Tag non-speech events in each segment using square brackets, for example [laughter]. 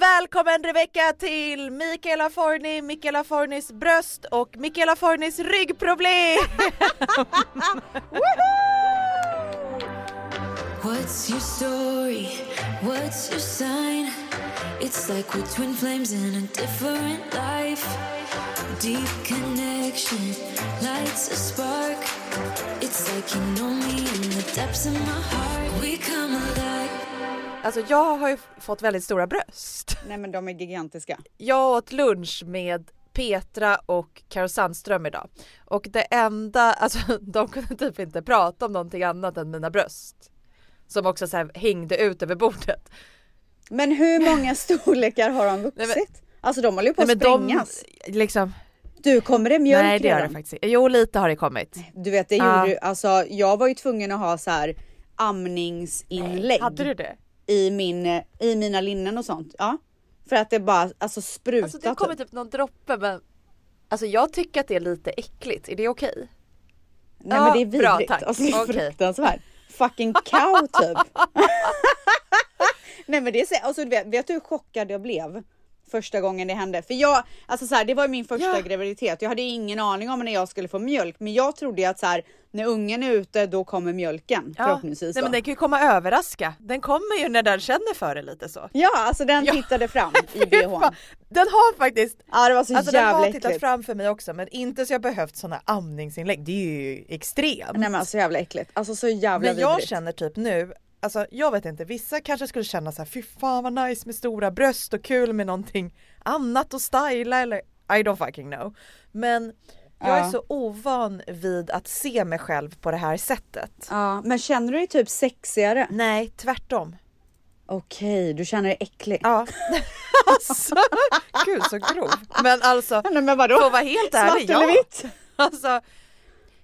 Välkommen Rebecka till Mikaela Forni, Mikaela Fornis bröst och Mikaela Fornis ryggproblem! [laughs] What's your story? What's your sign? It's like we're twin flames in a different life. Deep connection lights a spark. It's like you know me in the depths of my heart. We come. Alltså jag har ju fått väldigt stora bröst. Nej men de är gigantiska. Jag åt lunch med Petra och Karo Sandström idag. Och det enda, alltså [laughs] de kunde typ inte prata om någonting annat än mina bröst. Som också så här hängde ut över bordet. Men hur många [laughs] storlekar har de vuxit? Nej, men, alltså de håller ju på att sprängas. De, liksom, du, kommer det mjölk Nej det gör det faktiskt. Jo lite har det kommit. Du vet det gjorde ju, alltså jag var ju tvungen att ha så här amningsinlägg. Nej, hade du det? I, min, I mina linnen och sånt. Ja. För att det bara alltså sprutar. Alltså det kommer typ. typ någon droppe men Alltså jag tycker att det är lite äckligt, är det okej? Okay? Nej ja, men det är vidrigt. Bra, tack. Alltså det är okay. fruktansvärt. Fucking cow typ. [laughs] [laughs] Nej men det är så, alltså, vet, vet du hur chockad jag blev? Första gången det hände. För jag, alltså så här, det var min första ja. graviditet. Jag hade ingen aning om när jag skulle få mjölk, men jag trodde att så här, när ungen är ute då kommer mjölken ja. förhoppningsvis. Nej, men den kan ju komma överraska. Den kommer ju när den känner för det lite så. Ja, alltså den ja. tittade fram i [laughs] bhn. Den har faktiskt, ja, det var så alltså jävla den har äckligt. tittat fram för mig också men inte så jag behövt sådana amningsinlägg. Det är ju extremt. Nej men så jävla äckligt. Alltså så jävla Men jag känner typ nu Alltså jag vet inte, vissa kanske skulle känna så här, fy fan vad nice med stora bröst och kul med någonting annat att styla eller I don't fucking know. Men jag är så ovan vid att se mig själv på det här sättet. Ja, men känner du dig typ sexigare? Nej, tvärtom. Okej, du känner dig äcklig? Ja. [laughs] alltså, gud så grov. Men alltså, Nej, men vadå? för att vara helt ärlig, eller vitt? Alltså,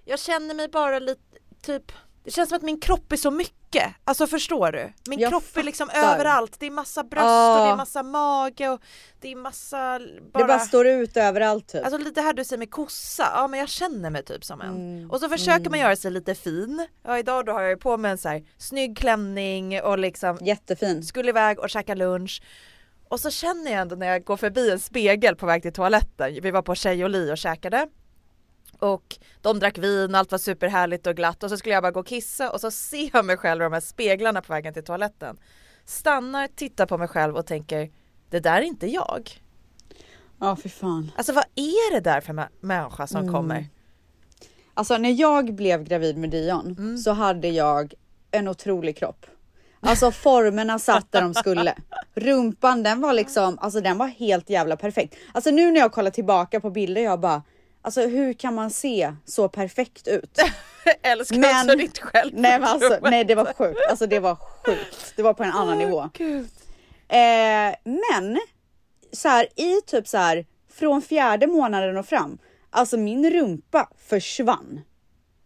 jag känner mig bara lite typ det känns som att min kropp är så mycket, alltså förstår du? Min jag kropp fattar. är liksom överallt, det är massa bröst oh. och det är massa mage och det är massa bara... Det bara står ut överallt typ. Alltså lite här du säger med kossa, ja men jag känner mig typ som en. Mm. Och så försöker mm. man göra sig lite fin. Ja idag då har jag ju på mig en så här snygg klänning och liksom Jättefin. Skulle iväg och käka lunch. Och så känner jag ändå när jag går förbi en spegel på väg till toaletten, vi var på Tjej och Li och käkade och de drack vin, allt var superhärligt och glatt och så skulle jag bara gå och kissa och så ser jag mig själv i de här speglarna på vägen till toaletten. Stannar, tittar på mig själv och tänker det där är inte jag. Ja för fan. Alltså vad är det där för människa som mm. kommer? Alltså när jag blev gravid med Dion mm. så hade jag en otrolig kropp. Alltså formerna satt där de skulle. Rumpan den var liksom, alltså den var helt jävla perfekt. Alltså nu när jag kollar tillbaka på bilder jag bara Alltså hur kan man se så perfekt ut? [laughs] Älskar men, också ditt självförtroende. Nej, men alltså, nej det var sjukt, alltså det var sjukt. Det var på en annan oh, nivå. Eh, men så här i typ så här från fjärde månaden och fram, alltså min rumpa försvann.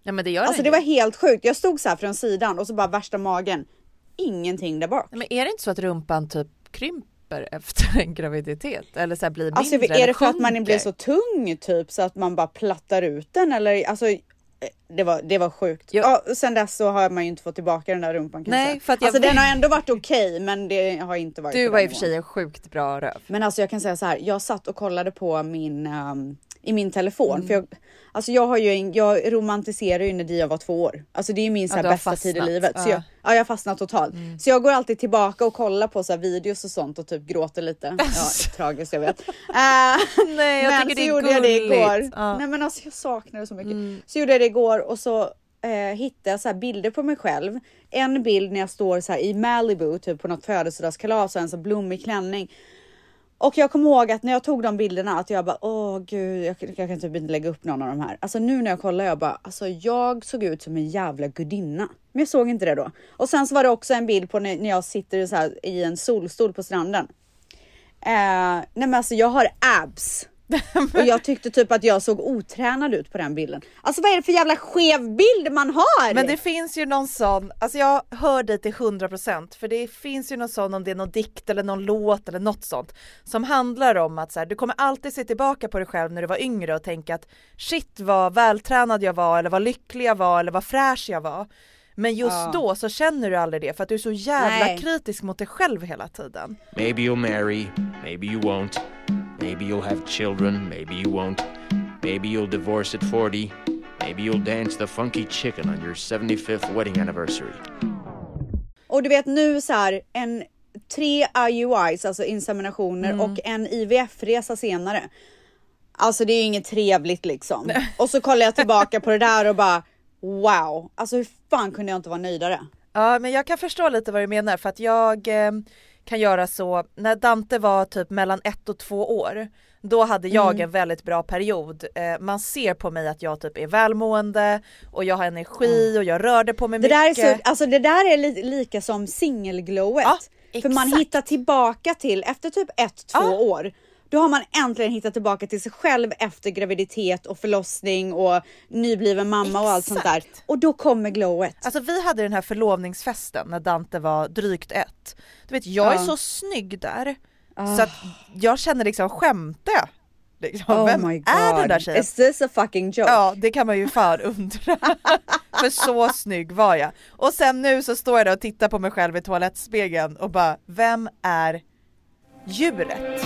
Ja men det gör Alltså det var helt sjukt. Jag stod så här från sidan och så bara värsta magen. Ingenting där bak. Men är det inte så att rumpan typ krymper? Krymper efter en graviditet eller så blir alltså, mindre? Är det för att man blir så tung typ så att man bara plattar ut den eller alltså eh, det var, det var sjukt. Ja, sen dess så har man ju inte fått tillbaka den där rumpan kan Nej, för att jag Alltså den har ändå varit okej okay, men det har inte varit Du var i och för sig en sjukt bra röv. Men alltså jag kan säga så här, jag satt och kollade på min um, i min telefon. Mm. För jag, alltså jag, har ju en, jag romantiserar ju när Dia var två år. Alltså det är ju min så ja, bästa tid i livet. Så jag, ja, jag har fastnat totalt. Mm. Så jag går alltid tillbaka och kollar på så videos och sånt och typ gråter lite. Ja, tragiskt jag vet. Uh, [laughs] Nej, jag men tycker det är gjorde gulligt. jag det igår. Ja. Nej men alltså jag saknar det så mycket. Mm. Så gjorde jag det igår och så eh, hittade jag så bilder på mig själv. En bild när jag står så i Malibu, typ på något födelsedagskalas och en så blommig klänning. Och jag kommer ihåg att när jag tog de bilderna att jag bara åh gud, jag, jag, kan typ inte lägga upp någon av de här. Alltså nu när jag kollar jag bara alltså jag såg ut som en jävla gudinna. Men jag såg inte det då. Och sen så var det också en bild på när, när jag sitter så här i en solstol på stranden. Eh, nej men alltså jag har abs. [laughs] och jag tyckte typ att jag såg otränad ut på den bilden. Alltså vad är det för jävla skev bild man har? Men det finns ju någon sån, alltså jag hör dig till 100% för det finns ju någon sån om det är någon dikt eller någon låt eller något sånt som handlar om att så här, du kommer alltid se tillbaka på dig själv när du var yngre och tänka att shit vad vältränad jag var eller vad lycklig jag var eller vad fräsch jag var. Men just Ja. då så känner du aldrig det för att du är så jävla Nej. kritisk mot dig själv hela tiden. Maybe you'll marry, maybe you won't. Maybe you'll have children, maybe you won't. Maybe you'll divorce at 40. Maybe you'll dance the funky chicken on your 75th wedding anniversary. Och du vet nu så här, en tre IUIs, alltså inseminationer Mm. och en IVF-resa senare. Alltså det är ju inget trevligt liksom. Och så kollar jag tillbaka på det [laughs] där och bara wow, alltså hur fan kunde jag inte vara nöjdare? Ja men jag kan förstå lite vad du menar för att jag eh, kan göra så, när Dante var typ mellan ett och två år då hade jag Mm. en väldigt bra period. Eh, man ser på mig att jag typ är välmående och jag har energi och jag rörde på mig Det där, är mycket. så, alltså det där är li, lika som singelglowet. Ja, För man hittar tillbaka till, efter typ ett, två Ja. år, då har man äntligen hittat tillbaka till sig själv efter graviditet och förlossning och nybliven mamma och allt sånt där. Exakt. Och då kommer glowet. Alltså vi hade den här förlovningsfesten när Dante var drygt ett. Du vet jag är Ja. så snygg där Ah. så att jag känner liksom skämtar jag? Liksom, oh vem my är den där tjejen? Is this a fucking joke? Ja det kan man ju fan undra. [laughs] För så snygg var jag. Och sen nu så står jag där och tittar på mig själv i toalettspegeln och bara, vem är djuret?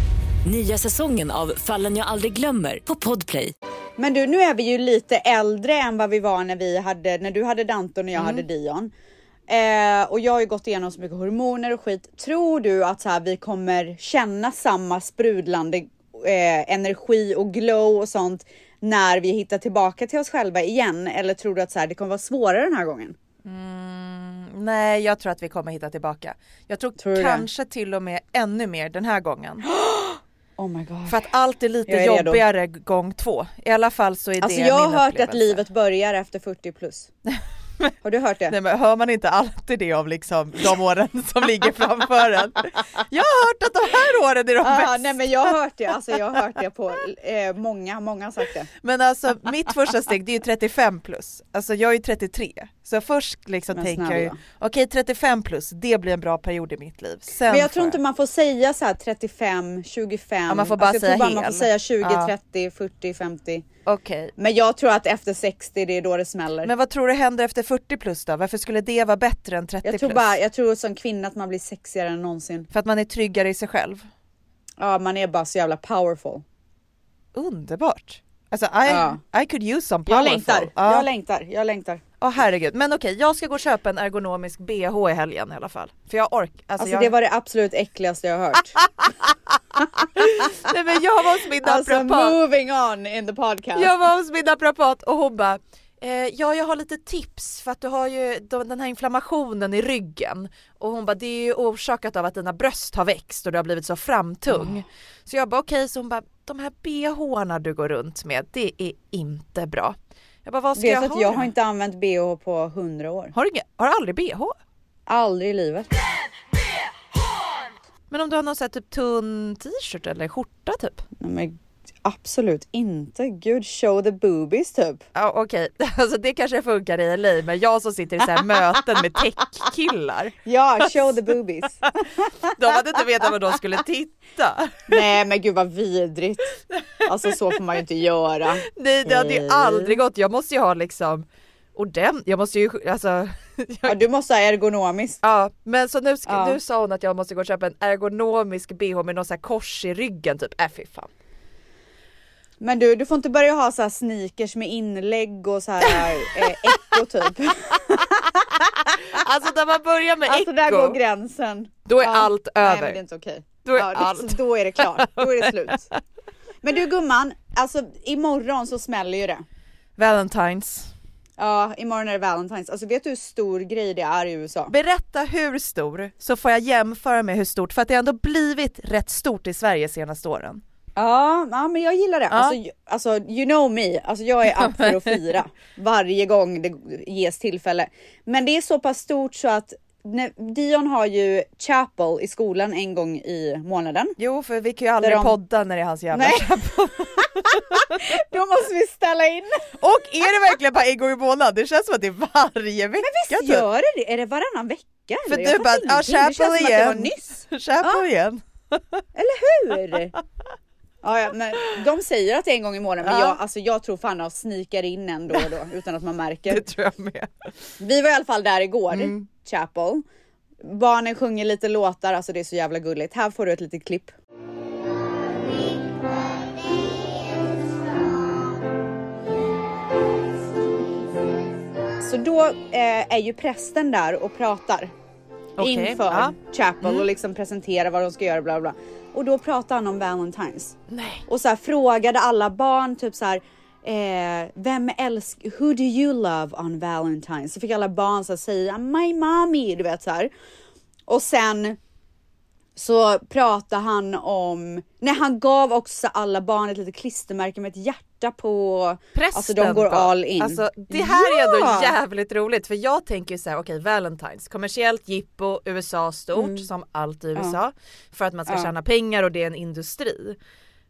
Nya säsongen av Fallen jag aldrig glömmer på Podplay. Men du, nu är vi ju lite äldre än vad vi var när vi hade, när du hade Danton och jag hade Dion. Eh, och jag har ju gått igenom så mycket hormoner och skit. Tror du att så här, vi kommer känna samma sprudlande eh, energi och glow och sånt när vi hittar tillbaka till oss själva igen? Eller tror du att så här, det kommer vara svårare den här gången? Nej jag tror att vi kommer hitta tillbaka. Jag tror, Tror du det? kanske till och med ännu mer den här gången. [gasps] [gasps] Oh my god. För att allt är lite är redo. jobbigare gång två. I alla fall så är Alltså det jag har min hört upplevelse. att livet börjar efter 40 plus. [laughs] [laughs] Har du hört det? Nej men hör man inte alltid det om liksom de åren som ligger framför en? Jag har hört att de här åren är de Ah, bästa. nej men jag har hört det, alltså jag har hört det på eh, många, många har sagt det. Men alltså mitt första steg det är ju 35 plus, alltså jag är ju 33. Så först liksom Men tänker jag ju, okej 35 plus, det blir en bra period i mitt liv. Sen Men jag tror inte man får säga så här 35, 25. Ja, man får bara alltså, jag tror säga man får säga 20, Ja. 30, 40, 50. Okej. Men jag tror att efter 60 det är då det smäller. Men vad tror du händer efter 40 plus då? Varför skulle det vara bättre än 30 jag tror plus? bara, jag tror som kvinna att man blir sexigare än någonsin. För att man är tryggare i sig själv? Ja, man är bara så jävla powerful. Underbart! Alltså I, Ja. I could use some Jag powerful. längtar, Ja. jag längtar, jag längtar. Åh herregud, men okej jag ska gå och köpa en ergonomisk bh i helgen i alla fall. För jag orkar, alltså, Alltså jag, det var det absolut äckligaste jag har hört. [laughs] nej, men jag var hos min alltså naprapat, moving on in the podcast. jag var hos min naprapat och hon bara ja jag har lite tips för att du har ju de- den här inflammationen i ryggen och hon bara det är ju orsakat av att dina bröst har växt och du har blivit så framtung. Så jag bara okej, så hon bara de här bhna du går runt med det är inte bra. Jag bara vad ska Vet jag att ha jag har inte använt bh på 100 år. Har du, har du aldrig bh? Aldrig i livet. Men om du har någon sån här typ tunn t-shirt eller skjorta typ? Nej, men absolut inte. Gud, show the boobies typ. Ja okej, [laughs] alltså det kanske funkar i LA men jag som sitter i så här möten med tech-killar, [laughs] Ja, show the boobies. [laughs] de hade inte vetat vad de skulle titta. Nej men gud vad vidrigt. Alltså så får man ju inte göra. Nej det hade ju aldrig gått, jag måste ju ha liksom ordentligt, jag måste ju alltså Ja, du måste ha ergonomiskt. Ja men så nu, Ja. nu sa hon att jag måste gå och köpa en ergonomisk bh med någon så här kors i ryggen typ, äh fy fan. Men du, du får inte börja ha så här sneakers med inlägg och så här eh, echo typ. [laughs] Alltså när man börjar med Alltså där echo, går gränsen. då är Ja. allt Nej över. men det är inte okej. Då är ja, allt. Då är det klart, då är det [laughs] slut. Men du gumman, alltså imorgon så smäller ju det. Valentines. Ja, imorgon är det Valentine's. Alltså vet du hur stor grej det är i USA? Berätta hur stor så får jag jämföra med hur stort för att det har ändå blivit rätt stort i Sverige senaste åren. Ja, ja men jag gillar det. Alltså, ju- alltså you know me, alltså jag är up för att [laughs] fira varje gång det ges tillfälle. Men det är så pass stort så att när, Dion har ju chapel i skolan en gång i månaden. Jo för vi kan ju aldrig de- podda när det är hans jävla Nej. chapeau. [laughs] Då måste vi ställa in. Och är det verkligen bara en gång i månaden? Det känns som att det är varje vecka Visst typ. gör det det? Är det varannan vecka? För eller? du bara, ja, ingenting. Det känns chapel som att det var igen. nyss. Chapeau igen. Hur? [laughs] Ja, ja, men de säger att det är en gång i månaden men Ja. jag, alltså, jag tror fan att snikar in en då och då utan att man märker. [laughs] Det tror jag med. Vi var i alla fall där igår, Mm. Chapel. Barnen sjunger lite låtar, alltså det är så jävla gulligt. Här får du ett litet klipp. Så då eh, är ju prästen där och pratar Okej, inför ja. Mm. Chapel och liksom presenterar vad de ska göra bla bla. Och då pratar han om Valentine's Nej. och så här, frågade alla barn typ så här. Eh, vem älskar, who do you love on Valentine's? Så fick alla barn så här, säga my mommy, du vet så här. Och sen så pratade han om, nej han gav också alla barn ett litet klistermärke med ett hjärta på. Prästen alltså de går all in. Alltså det här är ändå Ja! jävligt roligt för jag tänker så här: okej Valentine's, kommersiellt jippo, USA stort som allt i USA för att man ska Mm. Ja. tjäna pengar och det är en industri.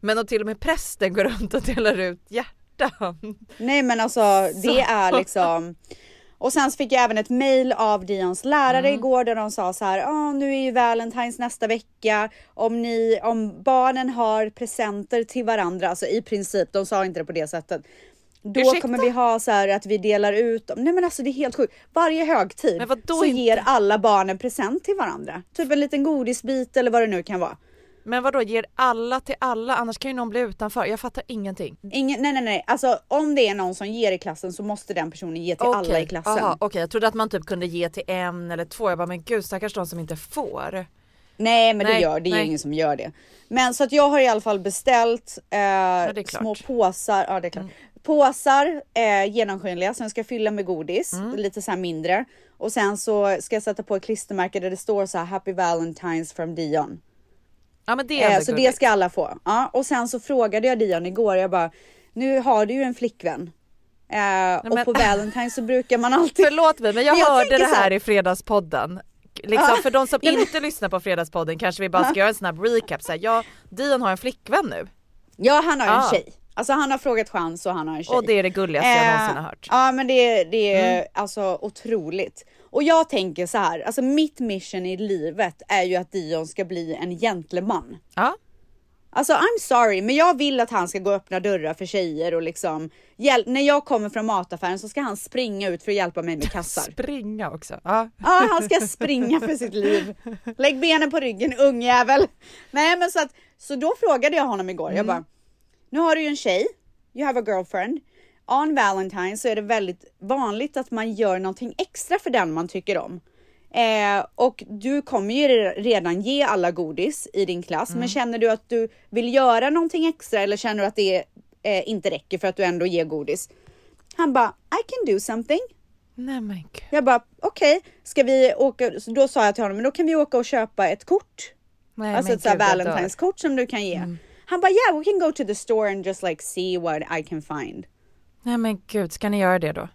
Men att till och med prästen går runt och delar ut hjärtan. Nej men alltså [laughs] det är liksom och sen så fick jag även ett mail av Dions lärare Mm. igår där de sa så här, ah, nu är ju Valentine's nästa vecka. Om ni, om barnen har presenter till varandra, alltså i princip, de sa inte det på det sättet. Då Ursäkta? kommer vi ha så här att vi delar ut dem. Nej men alltså det är helt sjukt. Varje högtid så inte? ger alla barn en present till varandra. Typ en liten godisbit eller vad det nu kan vara. Men vad då ger alla till alla annars kan ju någon bli utanför. Jag fattar ingenting. Ingen, nej nej nej, alltså om det är någon som ger i klassen så måste den personen ge till alla Okej, i klassen. aha, Okej jag trodde att man typ kunde ge till en eller två. Jag bara men gud stackars de som inte får. Nej men det Nej, gör det är ju ingen som gör det. Men så att jag har i alla fall beställt eh, det klart. små påsar, ja det är klart. Påsar eh, genomskinliga som jag ska fylla med godis, Mm. lite så här mindre. Och sen så ska jag sätta på ett klistermärke där det står så här Happy Valentine's from Dion. Ja men det är Eh, så det ska alla få. Ja, och sen så frågade jag Dion igår, jag bara nu har du ju en flickvän. Eh, och men- på Valentine's så brukar man alltid Förlåt mig men jag, Men jag hörde det så här här- i Fredagspodden. Liksom, Ja. För de som Nej, inte lyssnar på Fredagspodden kanske vi bara ska göra en snabb recap. Så här, ja, Dion har en flickvän nu Ja han har ju Ah. en tjej. Alltså han har frågat chans och han har en tjej. och det är det gulligaste jag Eh, någonsin har hört. Ja men det, det är alltså otroligt. Och jag tänker så här, alltså mitt mission i livet är ju att Dion ska bli en gentleman. Ja. Alltså I'm sorry, men jag vill att han ska gå och öppna dörrar för tjejer och liksom hjäl- när jag kommer från mataffären så ska han springa ut för att hjälpa mig med [laughs] kassar. Springa också. Ja. Ja, han ska springa för sitt liv. Lägg benen på ryggen ungjävel. Nej men så att, så då frågade jag honom igår, jag bara, nu har du ju en tjej, you have a girlfriend. On Valentine så är det väldigt vanligt att man gör någonting extra för den man tycker om. Eh, och du kommer ju redan ge alla godis i din klass, men känner du att du vill göra någonting extra eller känner du att det eh, inte räcker för att du ändå ger godis? Han bara, I can do something. Nej men gud. Jag bara okej, ska vi åka? Så då sa jag till honom, men då kan vi åka och köpa ett kort. Nej, alltså ett sånt gud, här jag dör. Valentine's kort som du kan ge. Mm. Han bara yeah we can go to the store and just like see what I can find. Nej men gud, ska ni göra det då?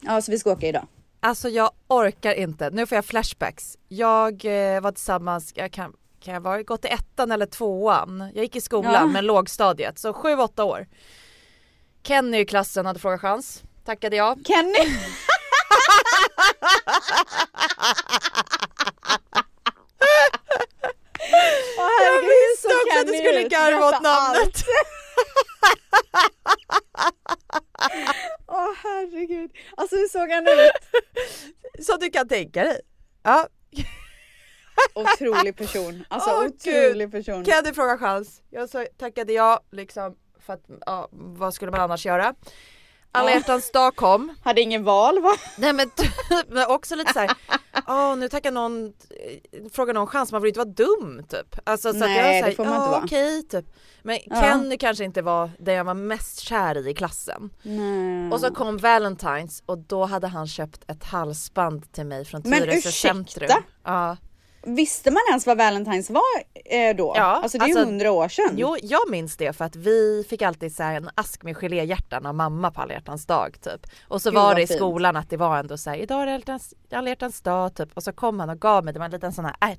Ja så vi ska åka idag. Alltså jag orkar inte. Nu får jag flashbacks. Jag eh, var tillsammans, jag kan, kan jag vara gått i ettan eller tvåan? Jag gick i skolan Ja. men lågstadiet, så sju, åtta år. Kenny i klassen hade frågat chans. Tackade jag. Kenny! [laughs] Herregud, hur visste också att du skulle garva åt namnet. Åh herregud. Alltså hur såg han ut? Så du kan tänka dig. Ja, Otrolig person. Alltså Åh, otrolig person. Kenny frågade chans. Jag tackade jag liksom för att, ja, vad skulle man annars göra? Alla hjärtans dag kom. Hade ingen val va? Nej men, typ, men också lite såhär, [laughs] åh nu tackar någon, eh, frågar någon chans, man vill inte vara dum typ. Alltså, så att jag var Nej, såhär, det får man inte vara." okej typ. Men Ja. Kenny kanske inte var det jag var mest kär i i klassen. Nej. Och så kom Valentine's och då hade han köpt ett halsband till mig från Men Tyresö ursäkta? centrum. Ja. Visste man ens vad Valentine's var eh, då? Ja, alltså det är ju alltså, hundra år sedan. Jo, jag minns det för att vi fick alltid så en ask med geléhjärtan av mamma på alla hjärtans dag typ. Och så Gud, var det i fint. skolan att det var ändå så här idag är det alla hjärtans- dag typ. Och så kom han och gav mig, det var en liten sån här äh,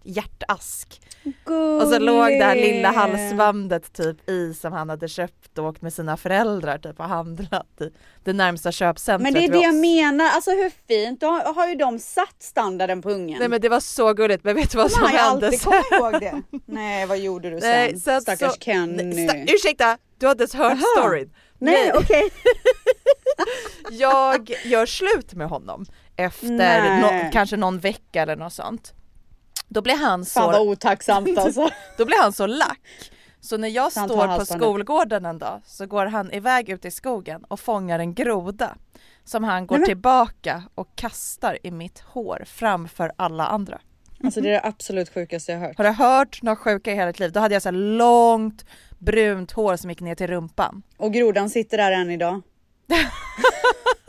hjärtask. Och så låg det här lilla Gulligt. halsbandet typ i som han hade köpt och åkt med sina föräldrar typ och handlat i det närmsta köpcentret Men det är det jag menar, alltså hur fint, då har har ju de satt standarden på ungen. Nej men det var så gulligt men vet du vad som har hände alltid sen? kommit ihåg det. [laughs] Nej vad gjorde du sen? Nej, sen Stackars så, Kenny. Sta- ursäkta, du hade inte hört Jaha. storyn. Nej okej. [laughs] Jag gör slut med honom efter nå- kanske någon vecka eller något sånt. Då blir han Fan vad så, otacksamt [laughs] alltså. då blir han så lack. Så när jag Så han står på skolgården en dag så går han iväg ut i skogen och fångar en groda som han går Nej, men- tillbaka och kastar i mitt hår framför alla andra. Alltså det är det absolut sjukaste jag har hört. Har du hört något sjuka i hela ditt liv? Då hade jag så långt brunt hår som gick ner till rumpan. Och grodan sitter där än idag. [laughs]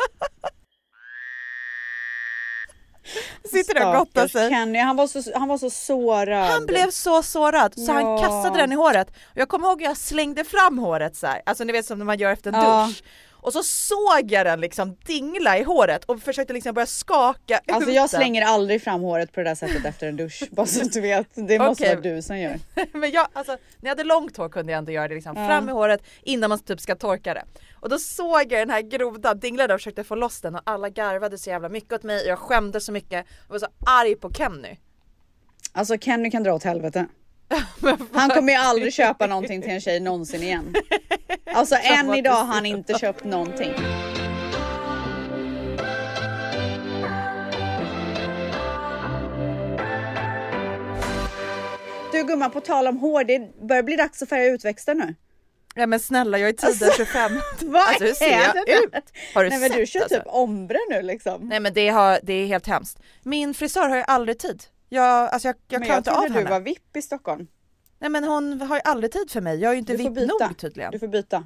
Sitter där och gottar sig. Kenny, han var så, han var så sårad. Han blev så sårad så han Ja. kastade den i håret. Jag kommer ihåg jag slängde fram håret så här. alltså ni vet som när man gör efter en Ja. dusch. Och så såg jag den liksom dingla i håret och försökte liksom börja skaka Alltså jag slänger aldrig fram håret på det där sättet efter en dusch. Bara så att du vet. Det måste Okej. vara du som gör. [laughs] Men jag, alltså, när jag hade långt hår kunde jag ändå göra det liksom Ja. fram i håret innan man typ ska torka det. Och då såg jag den här grodan dingla där och försökte få loss den och alla garvade så jävla mycket åt mig och jag skämdes så mycket och var så arg på Kenny. Alltså Kenny kan dra åt helvete. Men [laughs] Han kommer ju aldrig köpa någonting till en tjej någonsin igen. Alltså än idag har han inte köpt någonting. Du gumman, på tal om hår, det börjar bli dags att färga utväxten nu. Ja men snälla jag är tiden 25. [laughs] Vad Alltså hur ser är jag ut? Har du Nej men sett du kör alltså? typ ombre nu liksom. Nej men det, har, det är helt hemskt. Min frisör har ju aldrig tid. Jag, alltså jag, jag men klarar jag inte av trodde du henne. var VIP i Stockholm. Nej men hon har ju aldrig tid för mig. Jag är ju inte vipp byta. nog tydligen. Du får byta.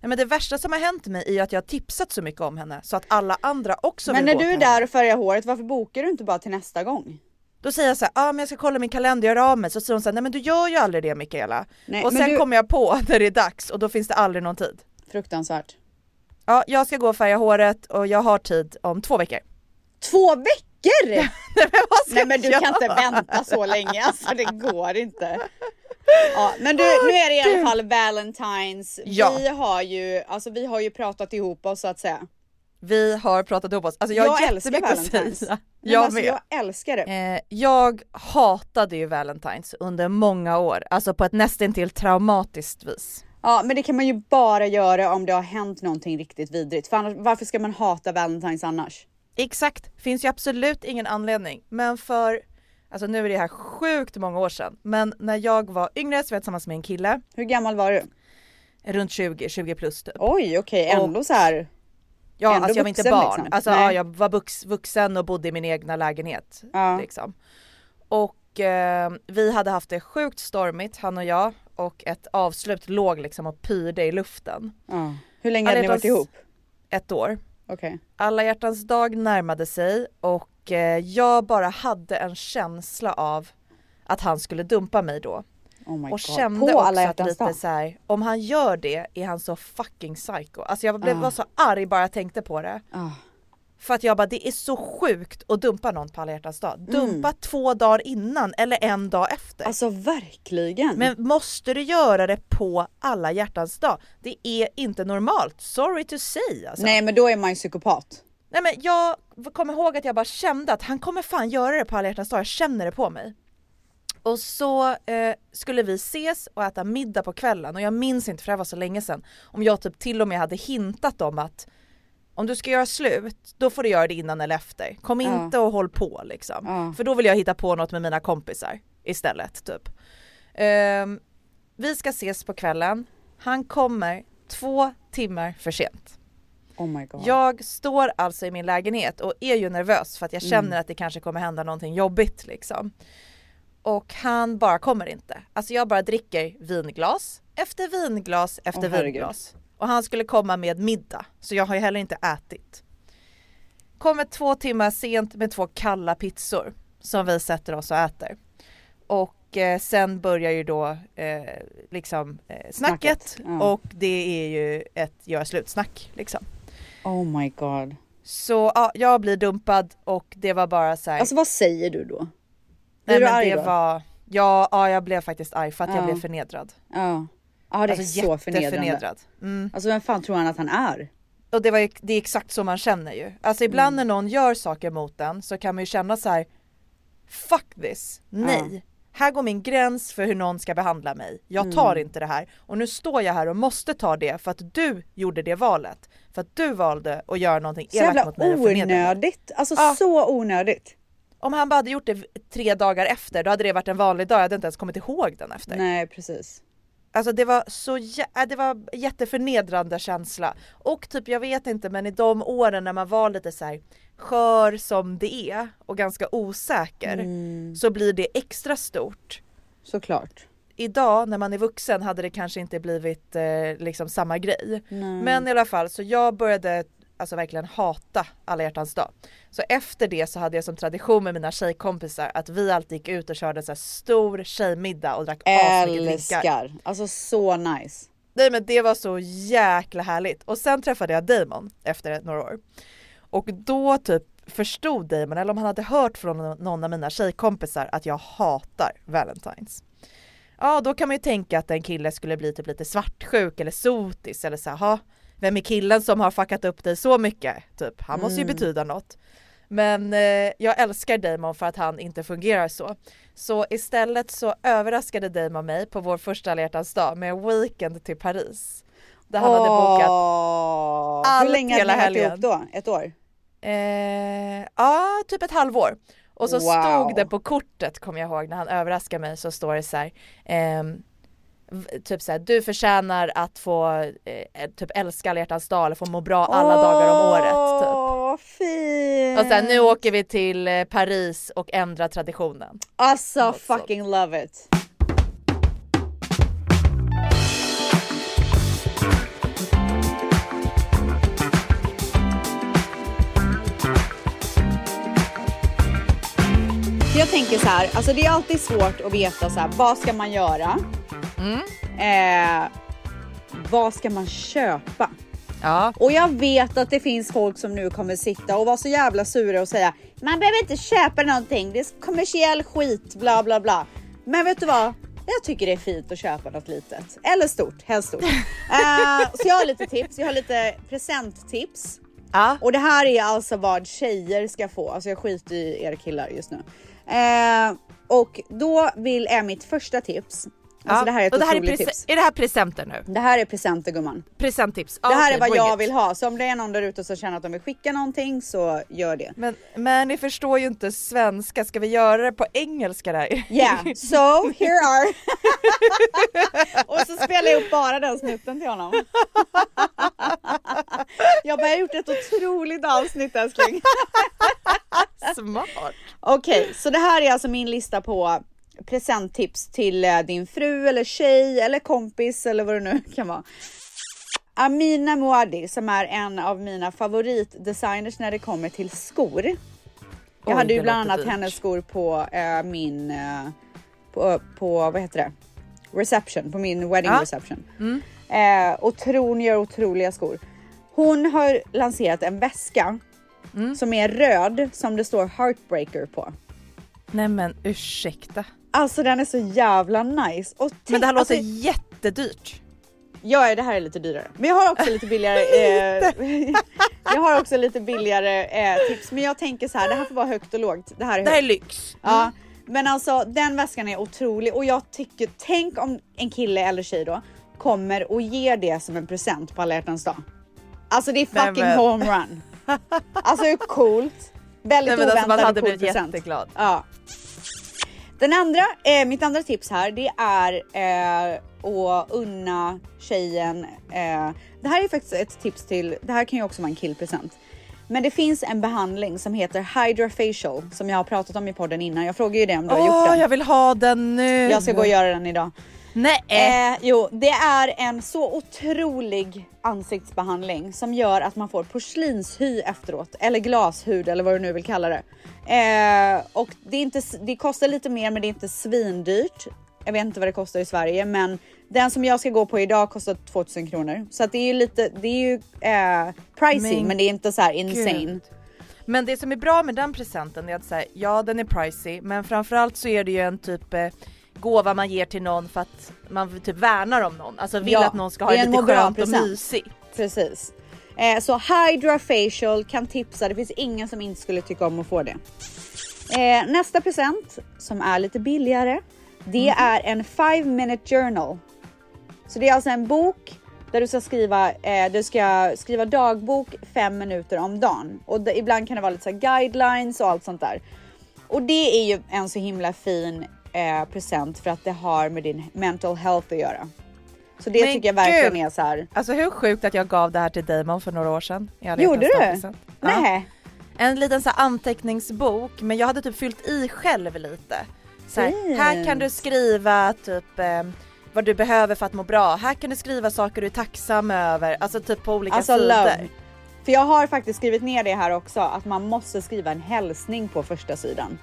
Nej men det värsta som har hänt mig är att jag har tipsat så mycket om henne så att alla andra också Men vill när gå du är henne. där och färgar håret, varför bokar du inte bara till nästa gång? Då säger jag så här, ja ah, men jag ska kolla min kalender, göra av mig. Så säger hon så här, nej men du gör ju aldrig det Mikaela. Nej, och men sen du- kommer jag på [laughs] när det är dags och då finns det aldrig någon tid. Fruktansvärt. Ja, jag ska gå och färga håret och jag har tid om två veckor. Två veckor! [laughs] Nej men Nej men du kan inte vänta så länge, alltså det går inte. Ja, men du, nu är det i alla fall Valentine's. Ja. Vi har ju, alltså vi har ju pratat ihop oss så att säga. Vi har pratat ihop oss. Alltså jag, har Jag älskar jättemycket att Valentine's. säga. Nej, men Jag alltså, med. jag älskar det. Eh, jag hatade ju Valentine's under många år, alltså på ett nästintill traumatiskt vis. Ja men det kan man ju bara göra om det har hänt någonting riktigt vidrigt. För annars, varför ska man hata Valentine's annars? Exakt, finns ju absolut ingen anledning. Men för, alltså nu är det här sjukt många år sedan, men när jag var yngre så var jag tillsammans med en kille, Hur gammal var du? runt 20, 20 plus typ. Oj okej, ändå så här. Ja, ändå alltså jag var inte barn. liksom. Alltså ja, jag var vux, vuxen och bodde i min egna lägenhet. Ja. Liksom. Och eh, vi hade haft det sjukt stormigt han och jag och ett avslut låg liksom och pyrde i luften. Ja. Hur länge hade ni varit ihop? Ett år. Okej. Alla hjärtans dag närmade sig och eh, jag bara hade en känsla av att han skulle dumpa mig då. Oh och God. kände På också alla att lite så här, om han gör det är han så fucking psycho. Alltså jag blev, Ah. var så arg bara jag tänkte på det. Ah. För att jag bara det är så sjukt att dumpa någon på alla hjärtans dag. Mm. Dumpa två dagar innan eller en dag efter. Alltså verkligen. Men måste du göra det på alla hjärtans dag? Det är inte normalt, sorry to say alltså. Nej men då är man ju psykopat. Nej men jag kommer ihåg att jag bara kände att han kommer fan göra det på alla hjärtans dag, jag känner det på mig. Och så eh, skulle vi ses och äta middag på kvällen och jag minns inte för det här var så länge sedan om jag typ till och med hade hintat om att om du ska göra slut, då får du göra det innan eller efter. Kom Ja. inte och håll på liksom. Ja. För då vill jag hitta på något med mina kompisar istället typ. Ehm, vi ska ses på kvällen, han kommer två timmar för sent. Oh my god. Jag står alltså i min lägenhet och är ju nervös för att jag känner Mm. att det kanske kommer hända någonting jobbigt liksom. Och han bara kommer inte. Alltså jag bara dricker vinglas efter vinglas efter herregud. vinglas. Och han skulle komma med middag, så jag har ju heller inte ätit. Kommer två timmar sent med två kalla pizzor som vi sätter oss och äter. Och eh, sen börjar ju då eh, liksom eh, snacket, Snacket, ja. och det är ju ett göra slutsnack liksom. Oh my god. Så ja, jag blir dumpad och det var bara så här, Alltså vad säger du då? nej, blir du men arg det då? var, ja, ja jag blev faktiskt arg för att Ja. jag blev förnedrad. Ja. Ja det är alltså så förnedrande. Mm. Alltså vem fan tror han att han är? Och det, var, det är exakt så man känner ju. Alltså ibland Mm. när någon gör saker mot en så kan man ju känna så här. Fuck this, nej. Här går min gräns för hur någon ska behandla mig. Jag tar Mm. inte det här. Och nu står jag här och måste ta det för att du gjorde det valet. För att du valde att göra någonting Så elakt jävla mot mig förnedra mig. onödigt. Alltså Ja. så onödigt. Om han bara hade gjort det tre dagar efter då hade det varit en vanlig dag. Jag hade inte ens kommit ihåg den efter. Nej precis. Alltså det var så jä- äh, det var jätteförnedrande känsla. Och typ jag vet inte men i de åren när man var lite så här skör som det är och ganska osäker Mm. så blir det extra stort. Såklart. Idag när man är vuxen hade det kanske inte blivit eh, liksom samma grej. Nej. Men i alla fall så jag började alltså verkligen hata alla hjärtans dag. Så efter det så hade jag som tradition med mina tjejkompisar att vi alltid gick ut och körde så stor tjejmiddag och drack asmycket drinkar. Alltså så nice. Nej men det var så jäkla härligt. Och sen träffade jag Damon efter några år. Och då typ förstod Damon, eller om han hade hört från någon av mina tjejkompisar att jag hatar Valentines. Ja då kan man ju tänka att en kille skulle bli typ lite svartsjuk eller sotis eller så här, "Ha, vem är killen som har fuckat upp dig så mycket? Typ, han måste ju Mm. betyda något. Men eh, jag älskar Damon för att han inte fungerar så. Så istället så överraskade Damon mig på vår första alla dag med en weekend till Paris. Där han hade bokat, allt Hur länge hade hela ni varit helgen. ihop då? Ett år? eh, ja typ ett halvår. Och så Wow. stod det på kortet kommer jag ihåg när han överraskade mig så står det så här. ehm, typ såhär, du förtjänar att få eh, typ älska alla hjärtans dag eller få må bra alla dagar om året. Typ. Åh fint! Och sen nu åker vi till eh, Paris och ändrar traditionen. Alltså Något fucking love it. Jag tänker så här, alltså det är alltid svårt att veta så här, vad ska man göra? Mm. Eh, vad ska man köpa? Ja. Och jag vet att det finns folk som nu kommer sitta och vara så jävla sura och säga man behöver inte köpa någonting, det är kommersiell skit, bla bla bla. Men vet du vad? Jag tycker det är fint att köpa något litet. Eller stort, helst stort. [laughs] Eh, så jag har lite tips, jag har lite presenttips. Ja. Och det här är alltså vad tjejer ska få. Alltså jag skiter i er killar just nu. Eh, och då vill är mitt första tips. Alltså ja. det här är ett och det här är, otroligt prese- tips. är det här presenter nu? Det här är presenter gumman. Presenttips? Det här okej, är vad jag it. vill ha. Så om det är någon där ute som känner att de vill skicka någonting så gör det. Men, men ni förstår ju inte svenska, ska vi göra det på engelska där? Yeah, so here are. [laughs] och så spelar jag upp bara den snutten till honom. jag har gjort ett otroligt avsnitt älskling. Smart! Okej, så det här är alltså min lista på presenttips till eh, din fru eller tjej eller kompis eller vad det nu kan vara. Amina Muaddi som är en av mina favoritdesigners när det kommer till skor. Jag Oj, hade ju bland annat dyrt. hennes skor på eh, min, eh, på, på vad heter det? Reception, på min wedding Ja. reception. Mm. Eh, och Tron gör otroliga skor. Hon har lanserat en väska Mm. som är röd som det står Heartbreaker på. Nej men ursäkta. Alltså den är så jävla nice. Och tänk, Men det här låter alltså, jättedyrt. Ja, det här är lite dyrare. Men jag har också lite billigare. [laughs] Eh, jag har också lite billigare eh, tips. Men jag tänker så här, det här får vara högt och lågt. Det här är Det här är lyx. Ja, men alltså den väskan är otrolig och jag tycker, tänk om en kille eller tjej då kommer och ger det som en present på alla hjärtans dag. Alltså det är fucking homerun. Alltså hur coolt? Väldigt Nej, men alltså, man hade och cool blivit present. jätteglad. Ja. Den andra, eh, mitt andra tips här det är eh, att unna tjejen. Eh, det här är faktiskt ett tips till, det här kan ju också vara en killpresent. Men det finns en behandling som heter Hydra Facial som jag har pratat om i podden innan. Jag frågade ju det om du har gjort den. jag vill ha den nu! Jag ska gå och göra den idag. Nej! Eh, jo, det är en så otrolig ansiktsbehandling som gör att man får porslinshy efteråt eller glashud eller vad du nu vill kalla det. Eh, och det, är inte, det kostar lite mer men det är inte svindyrt. Jag vet inte vad det kostar i Sverige men den som jag ska gå på idag kostar 2000 kronor. Så att det är ju lite, det är ju eh, pricey men, Men det är inte så här insane. Gud. Men det som är bra med den presenten är att säga, ja den är pricey men framförallt så är det ju en typ eh, gåva man ger till någon för att man typ värnar om någon. Alltså vill Ja, att någon ska ha det lite skönt och present. mysigt. Precis. Eh, så Hydra Facial kan tipsa, det finns ingen som inte skulle tycka om att få det. Eh, nästa present som är lite billigare, det är en 5 minute journal. Så det är alltså en bok där du ska skriva, eh, du ska skriva dagbok fem minuter om dagen. Och det, ibland kan det vara lite så guidelines och allt sånt där. Och det är ju en så himla fin eh, present för att det har med din mental health att göra. Så det Men tycker jag verkligen gud. är så här. Alltså hur sjukt att jag gav det här till Damon för några år sedan. Gjorde du? Ja. Nej. En liten så anteckningsbok men jag hade typ fyllt i själv lite. Så här, här kan du skriva typ eh, vad du behöver för att må bra. Här kan du skriva saker du är tacksam över. Alltså typ på olika Alltså sidor. love. För jag har faktiskt skrivit ner det här också att man måste skriva en hälsning på första sidan.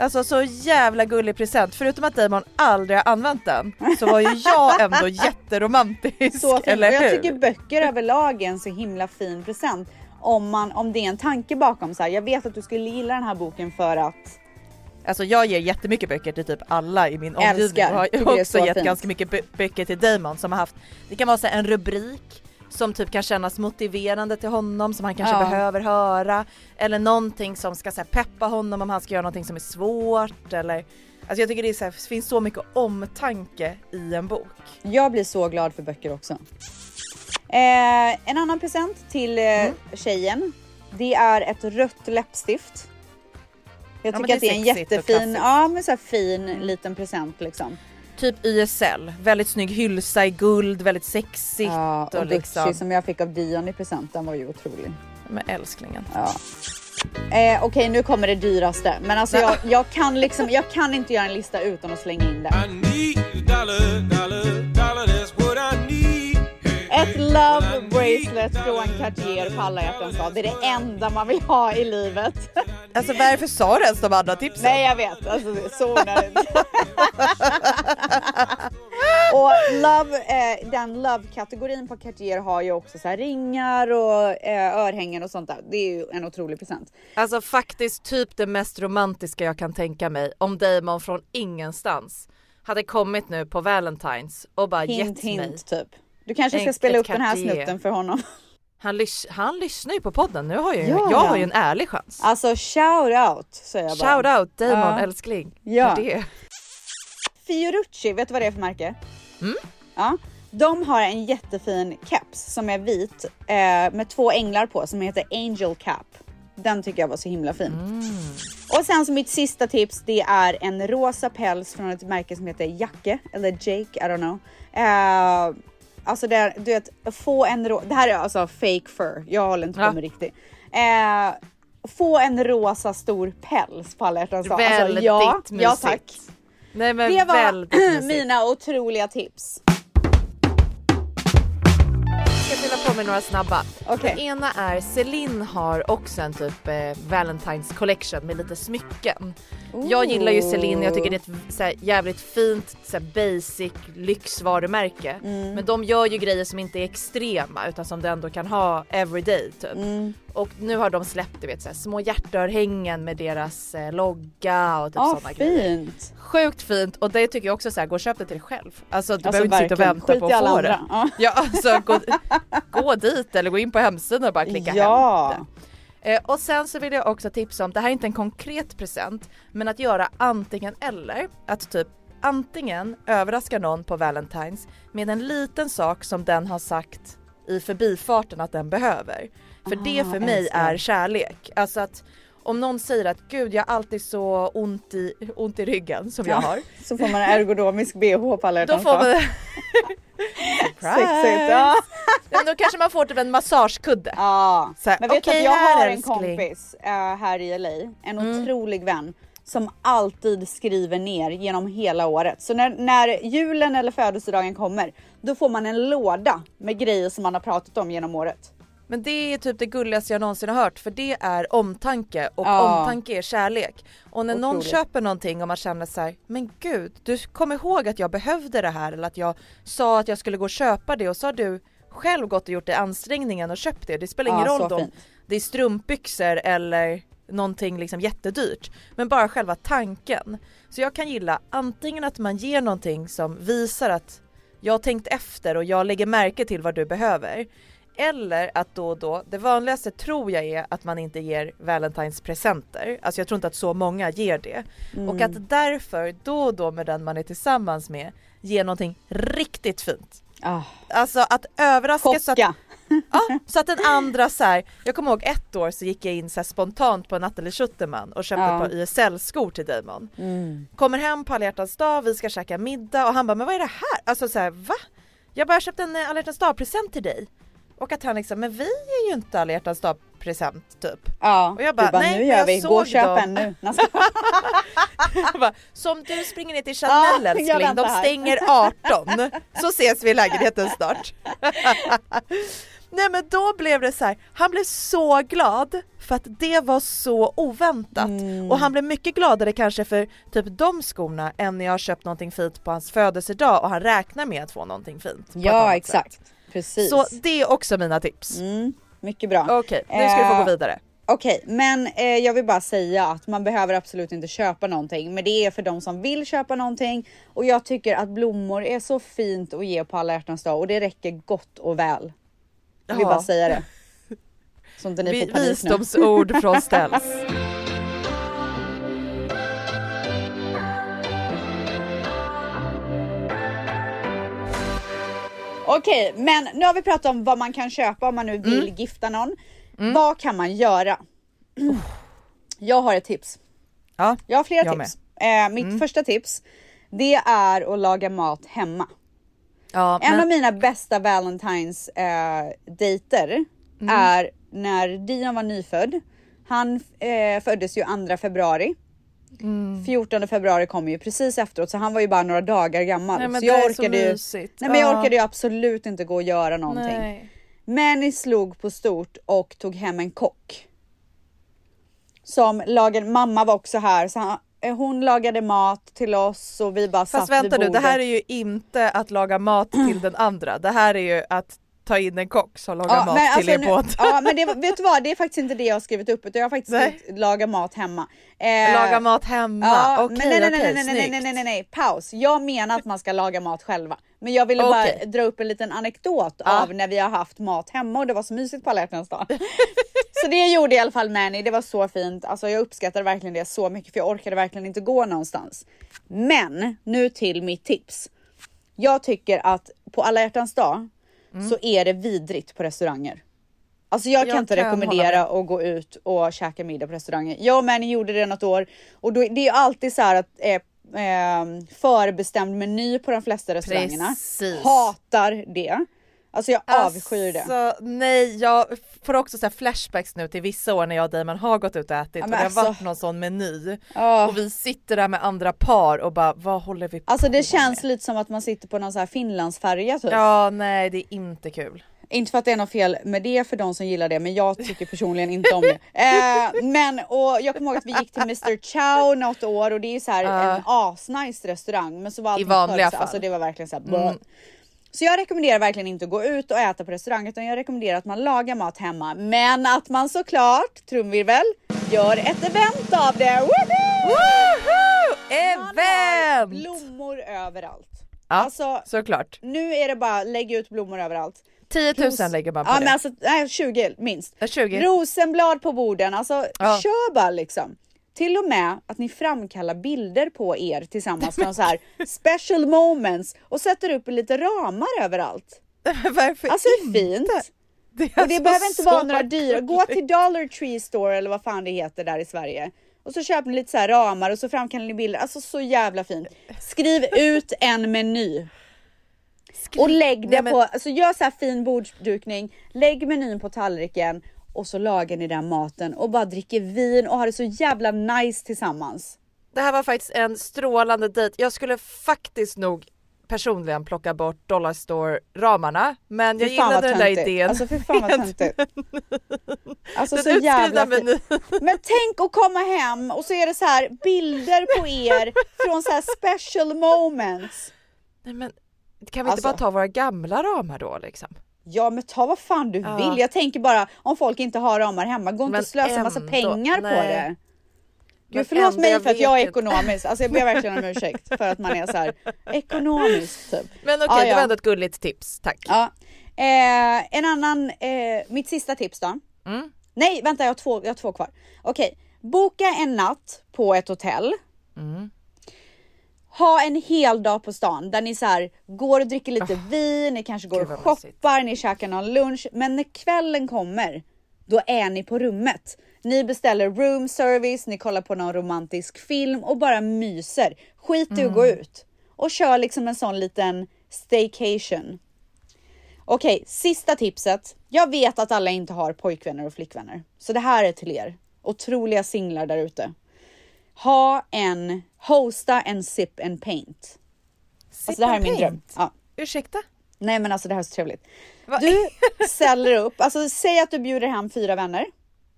Alltså så jävla gullig present. Förutom att Damon aldrig har använt den så var ju jag ändå [laughs] jätteromantisk. Så eller och jag hur? tycker böcker överlag är en så himla fin present. Om, man, om det är en tanke bakom så här. Jag vet att du skulle gilla den här boken för att Alltså jag ger jättemycket böcker till typ alla i min omgivning och har också så gett fint. ganska mycket bö- böcker till Damon som har haft, det kan vara så en rubrik som typ kan kännas motiverande till honom som han kanske Ja. behöver höra eller någonting som ska så här, peppa honom om han ska göra någonting som är svårt eller Alltså jag tycker det, är så här, det finns så mycket omtanke i en bok. jag blir så glad för böcker också. Eh, en annan present till eh, Mm. tjejen. Det är ett rött läppstift. Jag Ja, tycker att det det är en jättefin, ja men så fin liten present liksom. Typ YSL, väldigt snygg hylsa i guld, väldigt sexigt Ja, och och Gucci liksom som jag fick av Dion i present, den var ju otrolig. med älsklingen. Ja. Eh, Okej, nu kommer det dyraste, men alltså jag, jag kan liksom, jag kan inte göra en lista utan att slänga in det. Love bracelet från Cartier på alla hjärtans dag. Det är det enda man vill ha i livet. [laughs] Alltså varför sa du ens de andra tipsen? Nej, jag vet, alltså det är så onödigt. och love, eh, den love-kategorin på Cartier har ju också så här ringar och eh, örhängen och sånt där. Det är ju en otrolig present. Alltså faktiskt typ det mest romantiska jag kan tänka mig om Damon från ingenstans hade kommit nu på Valentine's och bara Hint, gett hint mig. typ. Du kanske ska spela upp den här snutten för honom. Han, lys- han lyssnar ju på podden, nu har jag, ju- Ja, jag har ju en ärlig chans. Alltså shout out säger jag bara. Shout out Damon Ja. älskling. Ja. För det. Fiorucci, vet du vad det är för märke? Mm. Ja, de har en jättefin keps som är vit eh, med två änglar på som heter Angel Cap. Den tycker jag var så himla fin. Mm. Och sen så mitt sista tips det är en rosa päls från ett märke som heter Jacke eller Jake, I don't know. Eh, alltså det är, du vet, få en ro- det här är alltså fake fur, jag håller inte på Ja. med riktigt. Eh, få en rosa stor päls på alla hjärtans dag. Alltså, Väldigt ja, ja mysigt. tack. Nej men Det var [clears throat] mina otroliga tips. Fylla på med några snabba. Okej. Den ena är Celine har också en typ eh, Valentine's collection med lite smycken. Jag gillar ju Celine, jag tycker det är ett så här, jävligt fint så här, basic lyxvarumärke. Mm. Men de gör ju grejer som inte är extrema utan som du ändå kan ha everyday typ. Mm. Och nu har de släppt du vet så här, små hjärtörhängen med deras eh, logga och typ Ja, sådana grejer. fint. Sjukt fint och det tycker jag också så här, gå och köp det till dig själv. Alltså du Alltså, behöver inte sitta och vänta Skit på att få det. [laughs] Ja alltså gå, gå dit eller gå in på hemsidan och bara klicka Ja. hem det. Eh, och sen så vill jag också tipsa om, det här är inte en konkret present, men att göra antingen eller. Att typ antingen överraska någon på Valentine's med en liten sak som den har sagt i förbifarten att den behöver. För det Ah, för mig är kärlek. Alltså att om någon säger att gud jag har alltid så ont i, ont i ryggen som jag Ja. har. [laughs] Så får man ergonomisk bh på alla Då får man... [laughs] Sexigt. Ja. Men då kanske man får typ en massagekudde. Ja, här, men vet du att jag har en älskling. kompis eh, här i LA, en Mm. otrolig vän som alltid skriver ner genom hela året. Så när, när julen eller födelsedagen kommer, då får man en låda med grejer som man har pratat om genom året. Men det är typ det gulligaste jag någonsin har hört för det är omtanke och Ja. omtanke är kärlek. Och när någon Otroligt. köper någonting och man känner så här, men gud, du kom ihåg att jag behövde det här eller att jag sa att jag skulle gå och köpa det och så har du själv gått och gjort dig ansträngningen och köpt det. Det spelar ingen Ja, roll om det är strumpbyxor eller någonting liksom jättedyrt. Men bara själva tanken. Så jag kan gilla antingen att man ger någonting som visar att jag har tänkt efter och jag lägger märke till vad du behöver. Eller att då och då, det vanligaste tror jag är att man inte ger Valentines presenter. Alltså jag tror inte att så många ger det. Och att därför då och då med den man är tillsammans med ge någonting riktigt fint. Ah, Alltså att överraska så att! [laughs] Ja, så att den andra så här, jag kommer ihåg ett år så gick jag in så spontant på Nathalie Schutterman och köpte Ja. ett par YSL-skor till Damon. Mm. Kommer hem på alla dag, vi ska käka middag och han bara, men vad är det här? Alltså så här, va? Jag bara köpte en eh, alla hjärtans dag-present till dig. Och att han liksom, men vi är ju inte alla hjärtans dag-present typ. Ja, Och jag bara, bara nej, nu gör vi, gå och köp dem." en nu. [laughs] Bara, så om du springer ner till Chanel Ja, älskling, de stänger 18. Så ses vi i lägenheten snart. [laughs] Nej men då blev det så här, han blev så glad för att det var så oväntat. Mm. Och han blev mycket gladare kanske för typ de skorna än när jag har köpt någonting fint på hans födelsedag och han räknar med att få någonting fint. Ja exakt, sätt. Precis. Så det är också mina tips. Mm, mycket bra. Okej, nu ska du få Eh, gå vidare. Okej, men eh, jag vill bara säga att man behöver absolut inte köpa någonting, men det är för de som vill köpa någonting och jag tycker att blommor är så fint att ge på alla hjärtans dag och det räcker gott och väl. Jag vill Ja. bara säga det. [laughs] Så inte ni får panik nu. Visdomsord från Ställs. [laughs] Okej, men nu har vi pratat om vad man kan köpa om man nu vill Mm. gifta någon. Vad kan man göra? [clears throat] Jag har ett tips. Ja, Jag har flera Jag Mm. tips. Eh, mitt första tips, det är att laga mat hemma. ja En men, av mina bästa Valentines eh, dejter Mm. är när Dion var nyfödd. Han eh, föddes ju 2 februari. Mm. 14 februari kom ju precis efteråt så han var ju bara några dagar gammal. nej, så jag är så orkade ju, mysigt. nej, men jag Ja. orkade ju absolut inte gå och göra någonting. Nej. Men ni slog på stort och tog hem en kock. Som lagade, mamma var också här så han, eh, hon lagade mat till oss och vi bara Fast satt vänta vid nu, det bordet. här är ju inte att laga mat till den andra. Det här är ju att ta in en kock som lagar mat till er nu, båda. ja men det, vet du vad, det är faktiskt inte det jag har skrivit upp utan jag har faktiskt Nej. skrivit laga mat hemma. Eh, Laga mat hemma, Ja, okej men nej, nej, nej, nej, nej, nej, nej, nej, nej, paus. Jag menar att man ska laga mat själva. Men jag ville Okej. bara dra upp en liten anekdot Ja. av när vi har haft mat hemma och det var så mysigt på alla hjärtans dag. [laughs] så det gjorde i alla fall Manny, det var så fint. Alltså jag uppskattar verkligen det så mycket för jag orkade verkligen inte gå någonstans. Men nu till mitt tips. Jag tycker att på alla hjärtans dag så är det vidrigt på restauranger. Alltså jag kan Jag inte kan rekommendera att gå ut och käka middag på restauranger. Jag och Manny gjorde det något år och då, det är ju alltid så att eh, eh, förbestämd meny på de flesta restaurangerna. Precis. Hatar det. Alltså jag avskyr det. Alltså, nej, jag får också så flashbacks nu till vissa år när jag och Damon har gått ut och ätit Ja, och det har alltså- varit någon sån meny Ja. och vi sitter där med andra par och bara vad håller vi Alltså på det känns med? lite som att man sitter på någon så här Finlandsfärja typ. Ja nej det är inte kul. Inte för att det är något fel med det för de som gillar det, men jag tycker personligen inte om det. [laughs] Eh, men och jag kommer ihåg att vi gick till Mr Chow något år och det är så här Ja. en asnice restaurang. Men så var allting vanliga förut så- fall. Alltså det var verkligen så här, Mm. Så jag rekommenderar verkligen inte att gå ut och äta på restaurang utan jag rekommenderar att man lagar mat hemma. Men att man såklart, trumvirvel, gör ett event av det. Woho! Woho! Event! blommor överallt. Ja Alltså såklart. nu är det bara lägg ut blommor överallt. 10 000 Ros- lägger man på ja, det. Men alltså, nej, 20 minst. Ja, 20. Rosenblad på borden, alltså Ja. kör bara liksom. Till och med att ni framkallar bilder på er tillsammans med så här special moments och sätter upp lite ramar överallt. [laughs] Varför Alltså är fint. Det Och det behöver inte vara några dyra. Gå [laughs] till Dollar Tree Store eller vad fan det heter där i Sverige. Och så köper ni lite så här ramar och så framkallar ni bilder. Alltså så jävla fint. Skriv ut en meny. Och lägg det Nej, men- på, alltså gör så här fin bordsdukning, lägg menyn på tallriken och så lagar ni den maten och bara dricker vin och har det så jävla nice tillsammans. Det här var faktiskt en strålande dejt. Jag skulle faktiskt nog personligen plocka bort Dollarstore-ramarna men jag gillade den där idén. Alltså fy fan vad töntigt. Alltså Den så jävla menyn. Men tänk att komma hem och så är det så här bilder på er från så här special moments. Nej, men kan vi inte Alltså. bara ta våra gamla ramar då liksom? Ja men ta vad fan du Ja. vill. Jag tänker bara om folk inte har ramar hemma, gå inte och slösa massa ändå, pengar på nej. det. Men Gud förlåt mig för att jag är ekonomisk. Alltså jag ber verkligen om ursäkt för att man är så här [laughs] ekonomisk typ. Men okej, Ja, det ja. var ändå ett gulligt tips, tack. Ja. Eh, en annan, eh, mitt sista tips då. Mm. Nej vänta jag har två, jag har två kvar. Okej, boka en natt på ett hotell. Mm. Ha en hel dag på stan där ni så här går och dricker lite vin, ni kanske går och mysigt. shoppar, ni käkar någon lunch. Men när kvällen kommer, då är ni på rummet. Ni beställer room service, ni kollar på någon romantisk film och bara myser. Skit i att gå Mm. ut och kör liksom en sån liten staycation. Okej, sista tipset. Jag vet att alla inte har pojkvänner och flickvänner, så det här är till er otroliga singlar där ute. Ha en, hosta en sip and paint. Alltså det här är min dröm. Ja. Ursäkta? Nej men alltså det här är så trevligt. Va? Du ställer upp, alltså säg att du bjuder hem fyra vänner.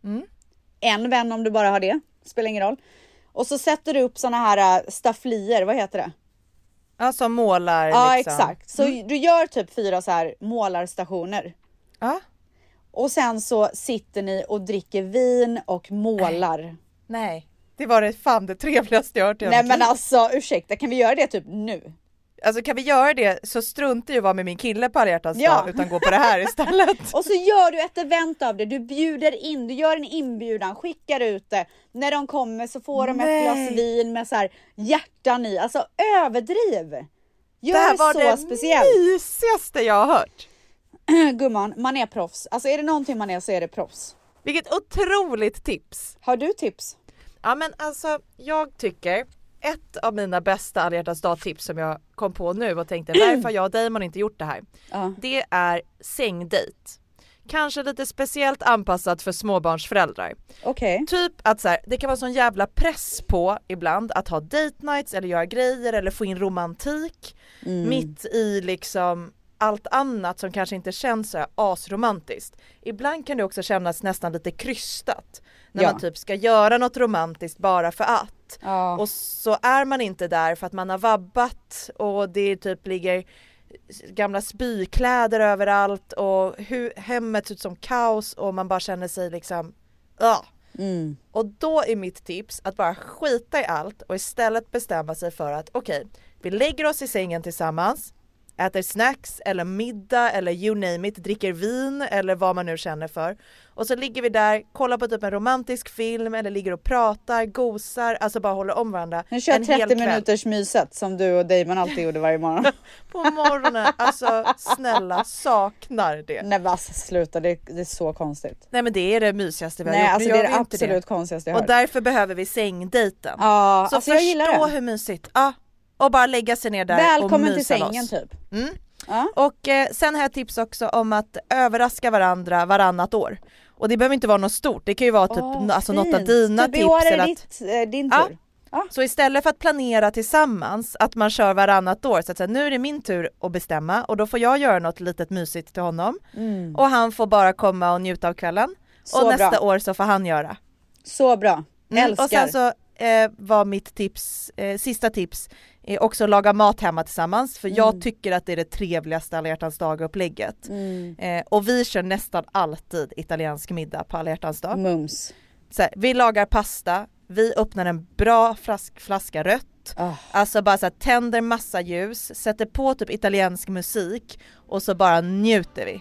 Mm. En vän om du bara har det, spelar ingen roll. Och så sätter du upp såna här äh, stafflier, vad heter det? Ja, som målar Ja liksom. exakt, så du gör typ fyra så här målarstationer. Ja. Och sen så sitter ni och dricker vin och målar. Nej, det var det fan det trevligaste jag hört Nej men alltså ursäkta, kan vi göra det typ nu? Alltså kan vi göra det så struntar jag i att vara med min kille på alla hjärtans Ja. dag utan gå på det här [laughs] istället. Och så gör du ett event av det, du bjuder in, du gör en inbjudan, skickar ut det. När de kommer så får de ett Nej. glas vin med så här hjärtan i, alltså överdriv! Gör det här var så det speciellt. mysigaste jag har hört. [clears throat] Gumman, man är proffs. Alltså är det någonting man är så är det proffs. Vilket otroligt tips! Har du tips? Ja men alltså jag tycker ett av mina bästa alla dag-tips som jag kom på nu och tänkte [clears throat] varför har jag och Damon inte gjort det här? Ja. Det är sängdejt. Kanske lite speciellt anpassat för småbarnsföräldrar. Okej. Typ att så här, det kan vara sån jävla press på ibland att ha date nights eller göra grejer eller få in romantik Mm. mitt i liksom allt annat som kanske inte känns så här asromantiskt. Ibland kan det också kännas nästan lite krystat när Ja. man typ ska göra något romantiskt bara för att. Ja. Och så är man inte där för att man har vabbat och det typ ligger gamla spykläder överallt och hu- hemmet ser ut som kaos och man bara känner sig liksom ah. Mm. Och då är mitt tips att bara skita i allt och istället bestämma sig för att okej, vi lägger oss i sängen tillsammans, äter snacks eller middag eller you name it, dricker vin eller vad man nu känner för. Och så ligger vi där, kollar på typ en romantisk film eller ligger och pratar, gosar, alltså bara håller om varandra. Nu kör en hel 30 kväll. minuters myset som du och Damon alltid gjorde varje morgon. [laughs] På morgonen, alltså snälla saknar det. Nej men alltså sluta, det, det är så konstigt. Nej men det är det mysigaste vi har Nej gjort, alltså det är det absolut konstigaste jag Och hört. därför behöver vi sängdejten. Ja, Så alltså jag gillar förstå det. hur mysigt. Ja, och bara lägga sig ner där och Välkommen mysa till sängen loss. typ. Mm. Ja. Och eh, sen har jag tips också om att överraska varandra varannat år. Och det behöver inte vara något stort, det kan ju vara typ Åh, alltså, något av dina typ tips. i år är det eh, din Ja. tur. så istället för att planera tillsammans, att man kör varannat år, så att säga, nu är det min tur att bestämma och då får jag göra något litet mysigt till honom Mm. och han får bara komma och njuta av kvällen. Så och nästa bra. år så får han göra. Så bra. Mm, Älskar. och sen så eh, var mitt tips, eh, sista tips, är också att laga mat hemma tillsammans för jag tycker att det är det trevligaste alla hjärtans dag-upplägget. Mm. Eh, och vi kör nästan alltid italiensk middag på alla hjärtans dag. Mums. Här, vi lagar pasta, vi öppnar en bra flask, flaska rött, Ah. alltså bara så här, tänder massa ljus, sätter på typ italiensk musik och så bara njuter vi.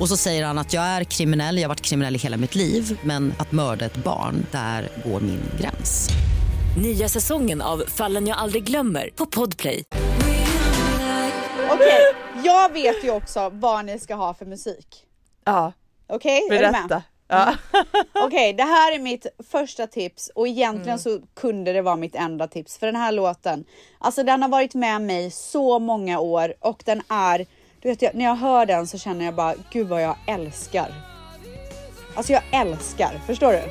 Och så säger han att jag är kriminell, jag har varit kriminell i hela mitt liv men att mörda ett barn, där går min gräns. Nya säsongen av Fallen jag aldrig glömmer på Podplay. Okej, jag vet ju också vad ni ska ha för musik. Ja, Okej, är du med? berätta. Ja. [laughs] Okej, det här är mitt första tips och egentligen Mm. så kunde det vara mitt enda tips för den här låten. Alltså den har varit med mig så många år och den är, du vet jag, när jag hör den så känner jag bara gud vad jag älskar. Alltså jag älskar, förstår du?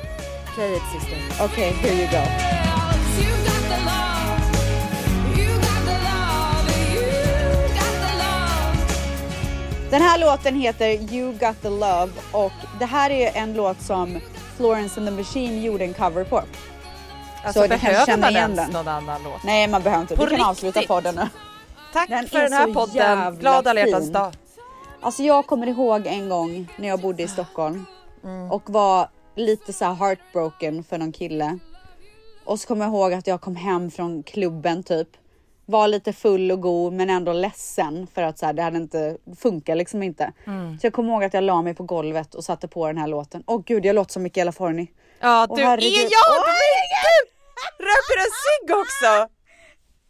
Play it sister. Okej, here you go. Den här låten heter You got the love och det här är en låt som Florence and the Machine gjorde en cover på. Alltså du kan behöver man ens den. någon annan låt? Nej man behöver inte, På vi kan avsluta podden nu. Tack Den för den här podden. Glad alla hjärtans dag. Alltså jag kommer ihåg en gång när jag bodde i Stockholm Mm. och var lite så heartbroken för någon kille. Och så kommer jag ihåg att jag kom hem från klubben typ. Var lite full och god men ändå ledsen för att så här, det hade inte funkat liksom inte. Mm. Så jag kommer ihåg att jag la mig på golvet och satte på den här låten. Åh gud jag låter som Michaela Forni. Ja du är jag! Röker du en cigg också?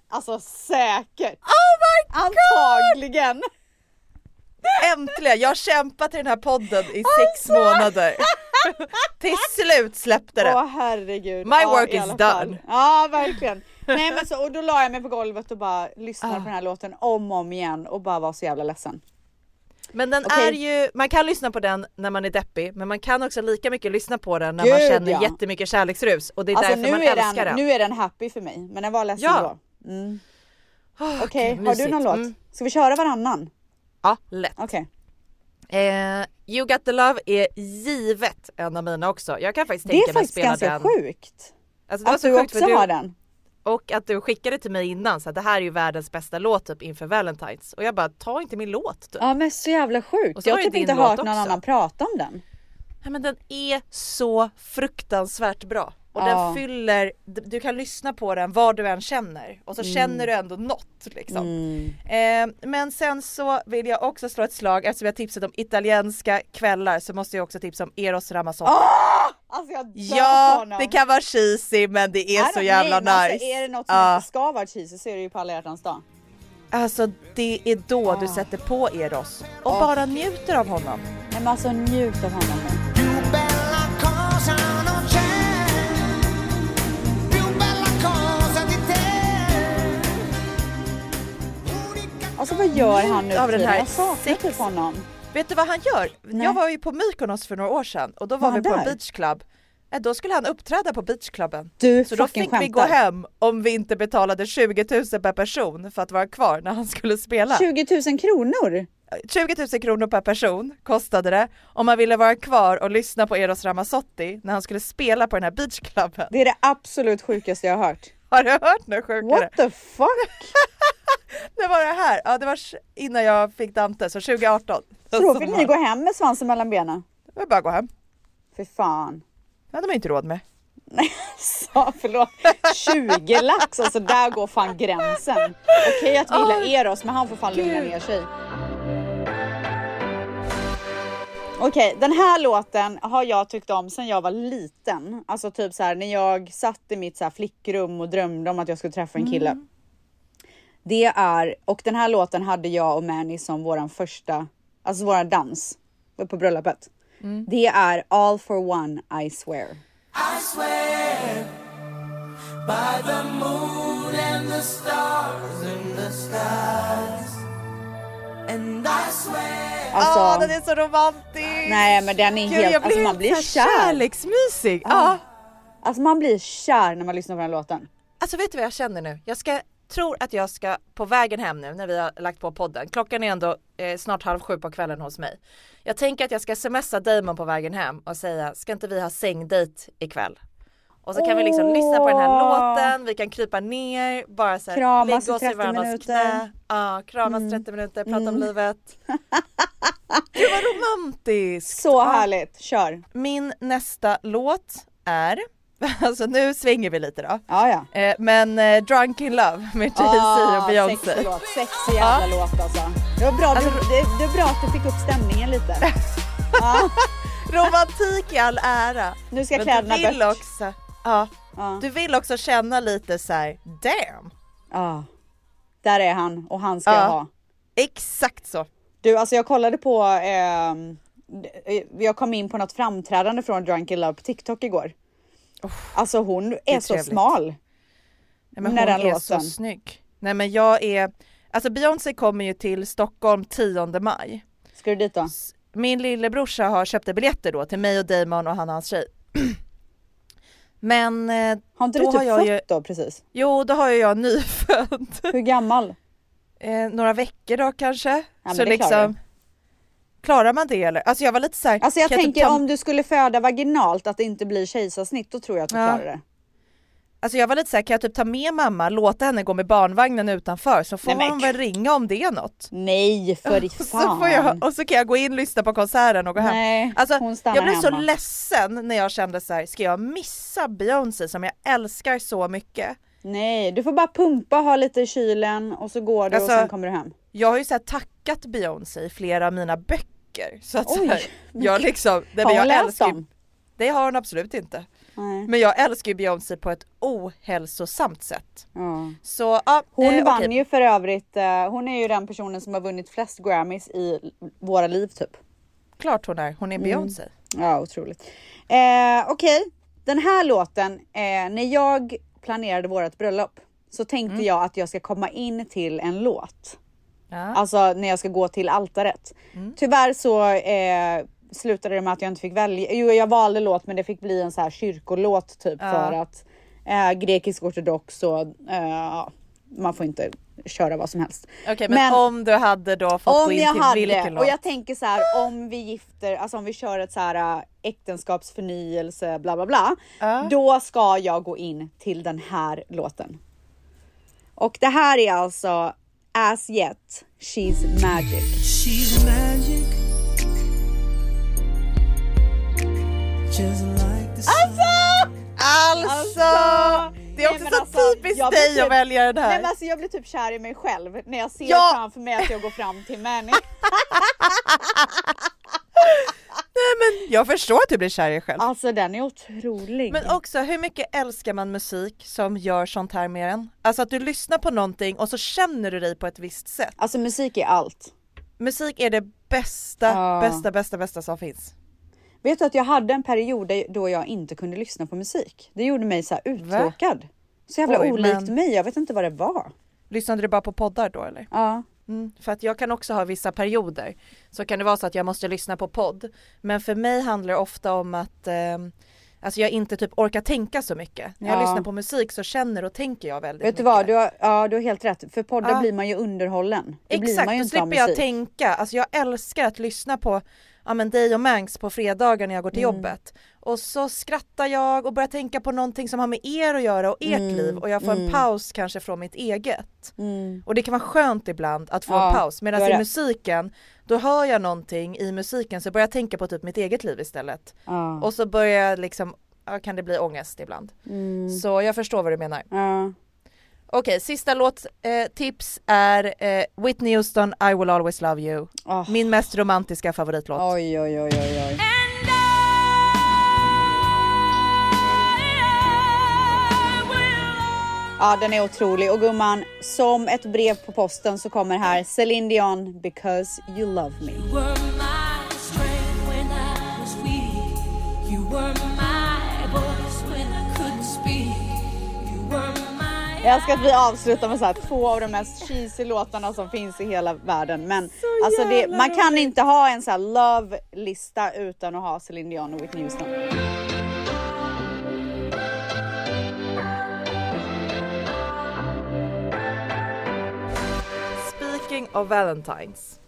Alltså säkert! Oh my god! Antagligen! Äntligen! Jag har kämpat i den här podden i sex månader. Till slut släppte det. Åh herregud. My work i is done. Ja verkligen. Nej men så och då la jag mig på golvet och bara lyssnade Ah. på den här låten om och om igen och bara var så jävla ledsen. Men den Okej. är ju, man kan lyssna på den när man är deppig men man kan också lika mycket lyssna på den när Gud, man känner ja. jättemycket kärleksrus och det är Alltså därför man älskar den, den. nu är den happy för mig men den var ledsen Ja. då. Mm. Åh, Okej, gud, har du någon låt? Mm. Ska vi köra varannan? Ja, lätt. Okej. Eh, you got the love är givet en av mina också. Jag kan faktiskt är tänka mig att faktiskt spela ganska den. sjukt. Alltså, det Att så du sjukt också för har du, den. och att du skickade till mig innan så att det här är ju världens bästa låt typ inför Valentine's och jag bara ta inte min låt typ. Ja men så jävla sjukt. så Jag har typ inte hört någon också. annan prata om den. Nej, men den är så fruktansvärt bra och Ja. den fyller, du kan lyssna på den vad du än känner och så Mm. känner du ändå något liksom. Eh, men sen så vill jag också slå ett slag eftersom jag tipsat om italienska kvällar så måste jag också tipsa om Eros Ramazzotti. Alltså jag dör på Ja, honom. det kan vara cheesy men det är Nej, så nej, jävla men nice. Alltså, är det något som Ja. inte ska vara cheesy så är det ju på alla hjärtans dag. Alltså det är då du sätter på Eros och Åh. bara njuter av honom. Nej men alltså njut av honom Alltså vad gör han nu av den här Jag saknar sex- typ honom. Vet du vad han gör? Nej. Jag var ju på Mykonos för några år sedan och då var, Var vi på en beachclub. Eh, Då skulle han uppträda på beachklubben. Du Så då fick vi gå skämtar. hem om vi inte betalade 20 000 per person för att vara kvar när han skulle spela. 20 000 kronor? 20 000 kronor per person kostade det om man ville vara kvar och lyssna på Eros Ramazzotti när han skulle spela på den här beachklubben. Det är det absolut sjukaste jag har hört. Har du hört något sjukare? What the fuck? [laughs] [laughs] Det var det här, ja det var innan jag fick Dante, så 2018. Så då fick ni gå hem med svansen mellan benen? Det var bara att gå hem. Fy fan. Det hade man inte råd med. [laughs] Så, förlåt. 20 lax, alltså där går fan gränsen. Okej att vi gillar Eros men han får fan lugna ner sig. Okej, den här låten har jag tyckt om sedan jag var liten. Alltså typ så här när jag satt i mitt så här flickrum och drömde om att jag skulle träffa en kille. Det är, och den här låten hade jag och Manny som våran första, alltså våran dans på bröllopet. Det är All for one I swear. Alltså, Ja, den är så romantisk! nej men den är Gud, helt, jag alltså man blir så här kär. Kärleksmysig! Ja. Alltså man blir kär när man lyssnar på den här låten. Alltså vet du vad jag känner nu? Jag ska, tror att jag ska på vägen hem nu när vi har lagt på podden. Klockan är ändå eh, snart halv sju på kvällen hos mig. Jag tänker att jag ska smsa Damon på vägen hem och säga ska inte vi ha sängdejt ikväll? Och så kan vi liksom lyssna på den här låten, vi kan krypa ner, bara så här, Kramas lägga oss i 30 varandras. Mm. knä. Ja, kramas 30 minuter, prata om livet. [laughs] Gud vad romantiskt! Så härligt, kör. Min nästa låt är [laughs] alltså nu svänger vi lite då. Ja, ja. Eh, men eh, Drunk in Love med Jay-Z Ah, och Beyoncé. Sexig låt, sexig jävla låt alltså. Det var, bra, Alltså- du, det, det är bra att du fick upp stämningen lite. [laughs] Ja, Romantik i all ära. nu ska Men kläderna du vill bort. också, ja, Ja. du vill också känna lite så här: damn. Ja. Där är han och han ska Ja. jag ha. Exakt så. Du, alltså jag kollade på, d- jag kom in på något framträdande från Drunk in Love på TikTok igår. Alltså hon är, är så trevligt. smal. Nej, men När hon den är låten. så snygg. Nej men jag är, alltså Beyoncé kommer ju till Stockholm 10 maj. Ska du dit då? Min lillebrorsa har köpt biljetter då till mig och Damon och han och hans tjej. [clears throat] Men eh, Har inte Då du typ har jag fött ju- då precis? jo, då har jag nyfödd. Hur gammal? [laughs] Eh, några veckor då kanske. men så liksom klarar man det eller? Alltså jag var lite såhär. Alltså jag kan typ tänker ta- om du skulle föda vaginalt att det inte blir kejsarsnitt, då tror jag att du Ja. klarar det. Alltså jag var lite såhär, kan jag typ ta med mamma, låta henne gå med barnvagnen utanför så får Nej, hon väl ringa om det är något. Nej för i Och [laughs] så, fan. får jag, och så kan jag gå in, lyssna på konserten och gå hem. Nej, Alltså, hon stannar jag blev så ledsen när jag kände så här: ska jag missa Beyoncé som jag älskar så mycket? Nej, du får bara pumpa, ha lite i kylen och så går du Alltså, och sen kommer du hem. Jag har ju så tackat Beyoncé i flera av mina böcker. Så att så Oj, här, jag liksom, nej, Har jag läst dem? Det har hon absolut inte. Nej. Men jag älskar ju Beyoncé på ett ohälsosamt sätt. Ja. Så ja, Hon eh, vann okej. ju för övrigt, eh, hon är ju den personen som har vunnit flest Grammys i våra liv typ. Klart hon är, hon är Beyoncé. Ja, otroligt. Eh, Okej, den här låten, eh, när jag planerade vårt bröllop så tänkte Mm. jag att jag ska komma in till en låt. Ja. Alltså när jag ska gå till altaret. Mm. Tyvärr så eh, slutade det med att jag inte fick välja. Jo, jag valde låt men det fick bli en så här kyrkolåt typ Ja. för att eh, grekisk ortodox och eh, man får inte köra vad som helst. Okej men, om du hade då fått gå in jag till hade, vilken låt? och jag tänker så här om vi gifter, alltså om vi kör ett så här äh, äktenskapsförnyelse bla bla bla. Ja. Då ska jag gå in till den här låten. Och det här är alltså As Yet, She's Magic. She's magic. Just like the sun. Alltså! Det är Nej, också men så alltså, typiskt dig att typ- välja den här. Nej, men alltså, jag blir typ kär i mig själv när jag ser Ja. framför mig att jag går fram till Manny. [laughs] Men jag förstår att du blir kär i dig själv. Alltså den är otrolig. Men också hur mycket älskar man musik som gör sånt här med en? Alltså att du lyssnar på någonting och så känner du dig på ett visst sätt. Alltså musik är allt. Musik är det bästa, Ja. bästa, bästa, bästa som finns. Vet du att jag hade en period då jag inte kunde lyssna på musik. Det gjorde mig så här uttråkad. Så jävla Oj, olikt men- mig, jag vet inte vad det var. Lyssnade du bara på poddar då eller? Ja. Mm, för att jag kan också ha vissa perioder. Så kan det vara så att jag måste lyssna på podd. Men för mig handlar det ofta om att eh, Alltså jag inte typ orkar tänka så mycket. När jag Ja. lyssnar på musik så känner och tänker jag väldigt Vet du mycket. vad, du har, ja, du har helt rätt. För poddar Ja. blir man ju underhållen. Blir Exakt, man ju då slipper jag tänka. Alltså jag älskar att lyssna på ja, men dig och Mangs på fredagar när jag går till Mm. jobbet. Och så skrattar jag och börjar tänka på någonting som har med er att göra och ert Mm, liv och jag får en mm. paus kanske från mitt eget. Mm. Och det kan vara skönt ibland att få Ja, en paus. Medan i musiken, då hör jag någonting i musiken så börjar jag tänka på typ mitt eget liv istället. Ja. Och så börjar jag liksom, kan det bli ångest ibland. Mm. Så jag förstår vad du menar. Ja. Okej, sista låttips eh, tips är eh, Whitney Houston, I will always love you. Åh. Min mest romantiska favoritlåt. Oj, oj, oj, oj, oj. Ja, den är otrolig. Och gumman, som ett brev på posten så kommer här Celine Dion, Because you love me. You Jag älskar att vi avslutar med så här, två av de mest cheesy låtarna som finns i hela världen. Men alltså det, man kan inte ha en så här love-lista utan att ha Celine Dion och Whitney Houston. Speaking of Valentines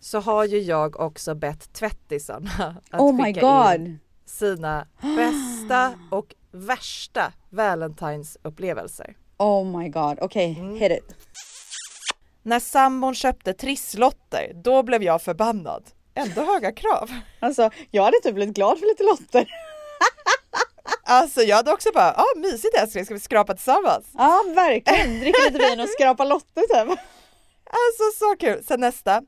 så har ju jag också bett tvättisarna [laughs] att Oh my skicka in god! sina bästa och värsta Valentines upplevelser. Oh my god, okej, Mm. hit it. När sambon köpte trisslotter, då blev jag förbannad. Ändå höga krav. Alltså, jag hade typ blivit glad för lite lotter. Alltså jag hade också bara, ja ah, mysigt älskling, ska vi skrapa tillsammans? Ja verkligen, dricka lite vin och skrapa lotter typ. Alltså så kul! Sen nästa.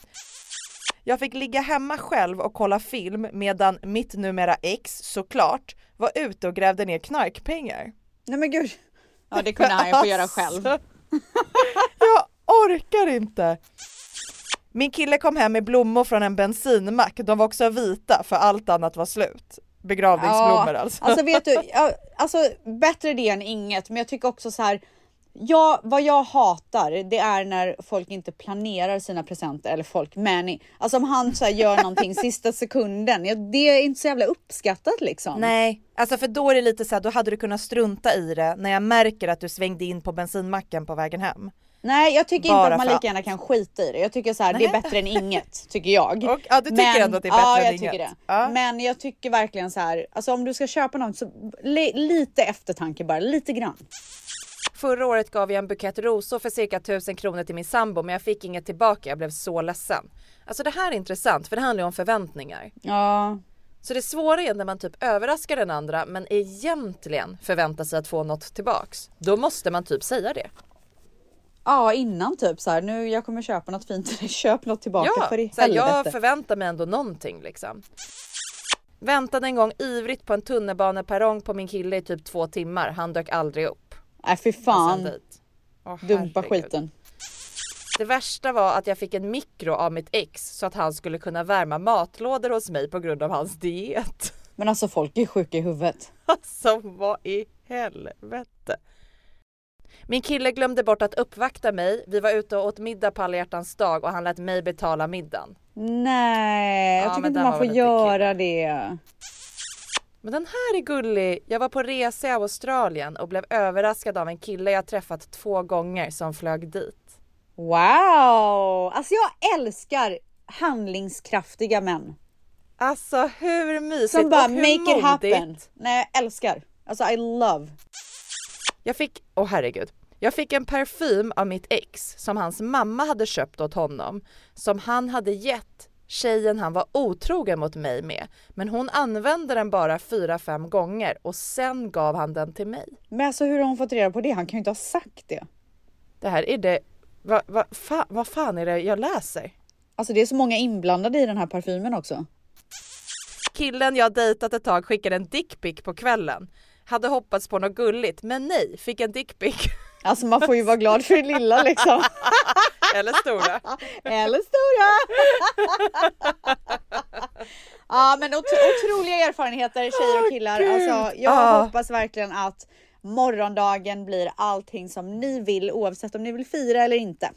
Jag fick ligga hemma själv och kolla film medan mitt numera ex såklart var ute och grävde ner knarkpengar. Nej men gud. Ja det kunde han ju få göra själv. Alltså, [laughs] jag orkar inte! Min kille kom hem med blommor från en bensinmack, de var också vita för allt annat var slut. Begravningsblommor alltså. Alltså vet du, [laughs] ja, alltså bättre det än inget, men jag tycker också så här. Ja, vad jag hatar, det är när folk inte planerar sina presenter eller folk, men alltså om han så gör någonting [laughs] sista sekunden, ja, det är inte så jävla uppskattat liksom. Nej, alltså för då är det lite så här, då hade du kunnat strunta i det när jag märker att du svängde in på bensinmacken på vägen hem. Nej, jag tycker Bara inte att man lika gärna kan skita i det. Jag tycker så här, det är Nej. bättre än inget, tycker jag. [laughs] Och, ja, du tycker ändå att det är bättre ja, än inget. det. Ja. Men jag tycker verkligen så här, alltså om du ska köpa något så li, lite eftertanke bara, lite grann. Förra året gav jag en bukett rosor för cirka 1000 kronor till min sambo men jag fick inget tillbaka, jag blev så ledsen. Alltså det här är intressant för det handlar ju om förväntningar. Ja, Så det svåra är när man typ överraskar den andra men egentligen förväntar sig att få något tillbaks. Då måste man typ säga det. ja innan typ så här, nu jag kommer köpa något fint [laughs] köp något tillbaka Ja, för i helvete. jag förväntar mig ändå någonting liksom. Väntade en gång ivrigt på en tunnelbaneperrong på min kille i typ två timmar. Han dök aldrig upp. Nej fy Och sen fan. Åh, dumpa herregud. skiten. Det värsta var att jag fick en mikro av mitt ex så att han skulle kunna värma matlådor hos mig på grund av hans diet. [laughs] Men alltså folk är sjuka i huvudet. Alltså vad i helvete. Min kille glömde bort att uppvakta mig. Vi var ute och åt middag på alla hjärtans dag och han lät mig betala middagen. Nej, Ja, jag tycker men inte man får göra det. Men den här är gullig. Jag var på resa i Australien och blev överraskad av en kille jag träffat två gånger som flög dit. Wow! Alltså jag älskar handlingskraftiga män. Alltså hur mysigt Som bara och hur make it happen. modigt. Nej jag älskar. Alltså I love. Jag fick, åh herregud. Jag fick en parfym av mitt ex som hans mamma hade köpt åt honom. Som han hade gett tjejen han var otrogen mot mig med. Men hon använde den bara fyra fem gånger och sen gav han den till mig. Men alltså hur har hon fått reda på det? Han kan ju inte ha sagt det. Det här är det, vad va, fa, vad fan är det jag läser? Alltså det är så många inblandade i den här parfymen också. Killen jag dejtat ett tag skickade en dickpic på kvällen. Hade hoppats på något gulligt, men nej, fick en dickpic. Alltså man får ju vara glad för det lilla liksom. [laughs] Eller stora. [laughs] Eller stora. [laughs] ja men ot otroliga erfarenheter tjejer och killar. Alltså, jag Ah. hoppas verkligen att morgondagen blir allting som ni vill oavsett om ni vill fira eller inte.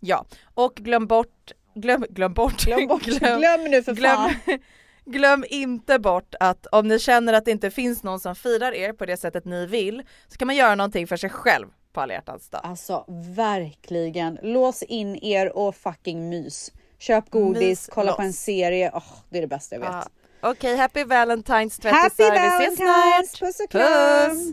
Ja, och glöm bort, glöm, glöm bort, Glöm bort, glöm, nu för glöm, fan. [laughs] glöm inte bort att om ni känner att det inte finns någon som firar er på det sättet ni vill så kan man göra någonting för sig själv på alla hjärtans dag. Alltså verkligen. Lås in er och fucking mys. Köp godis, Mys kolla på en loss. serie. Åh, det är det bästa jag vet. Ja. Okej, happy valentines tvättisar, Happy vi ses Valentine's! snart! Puss och kram!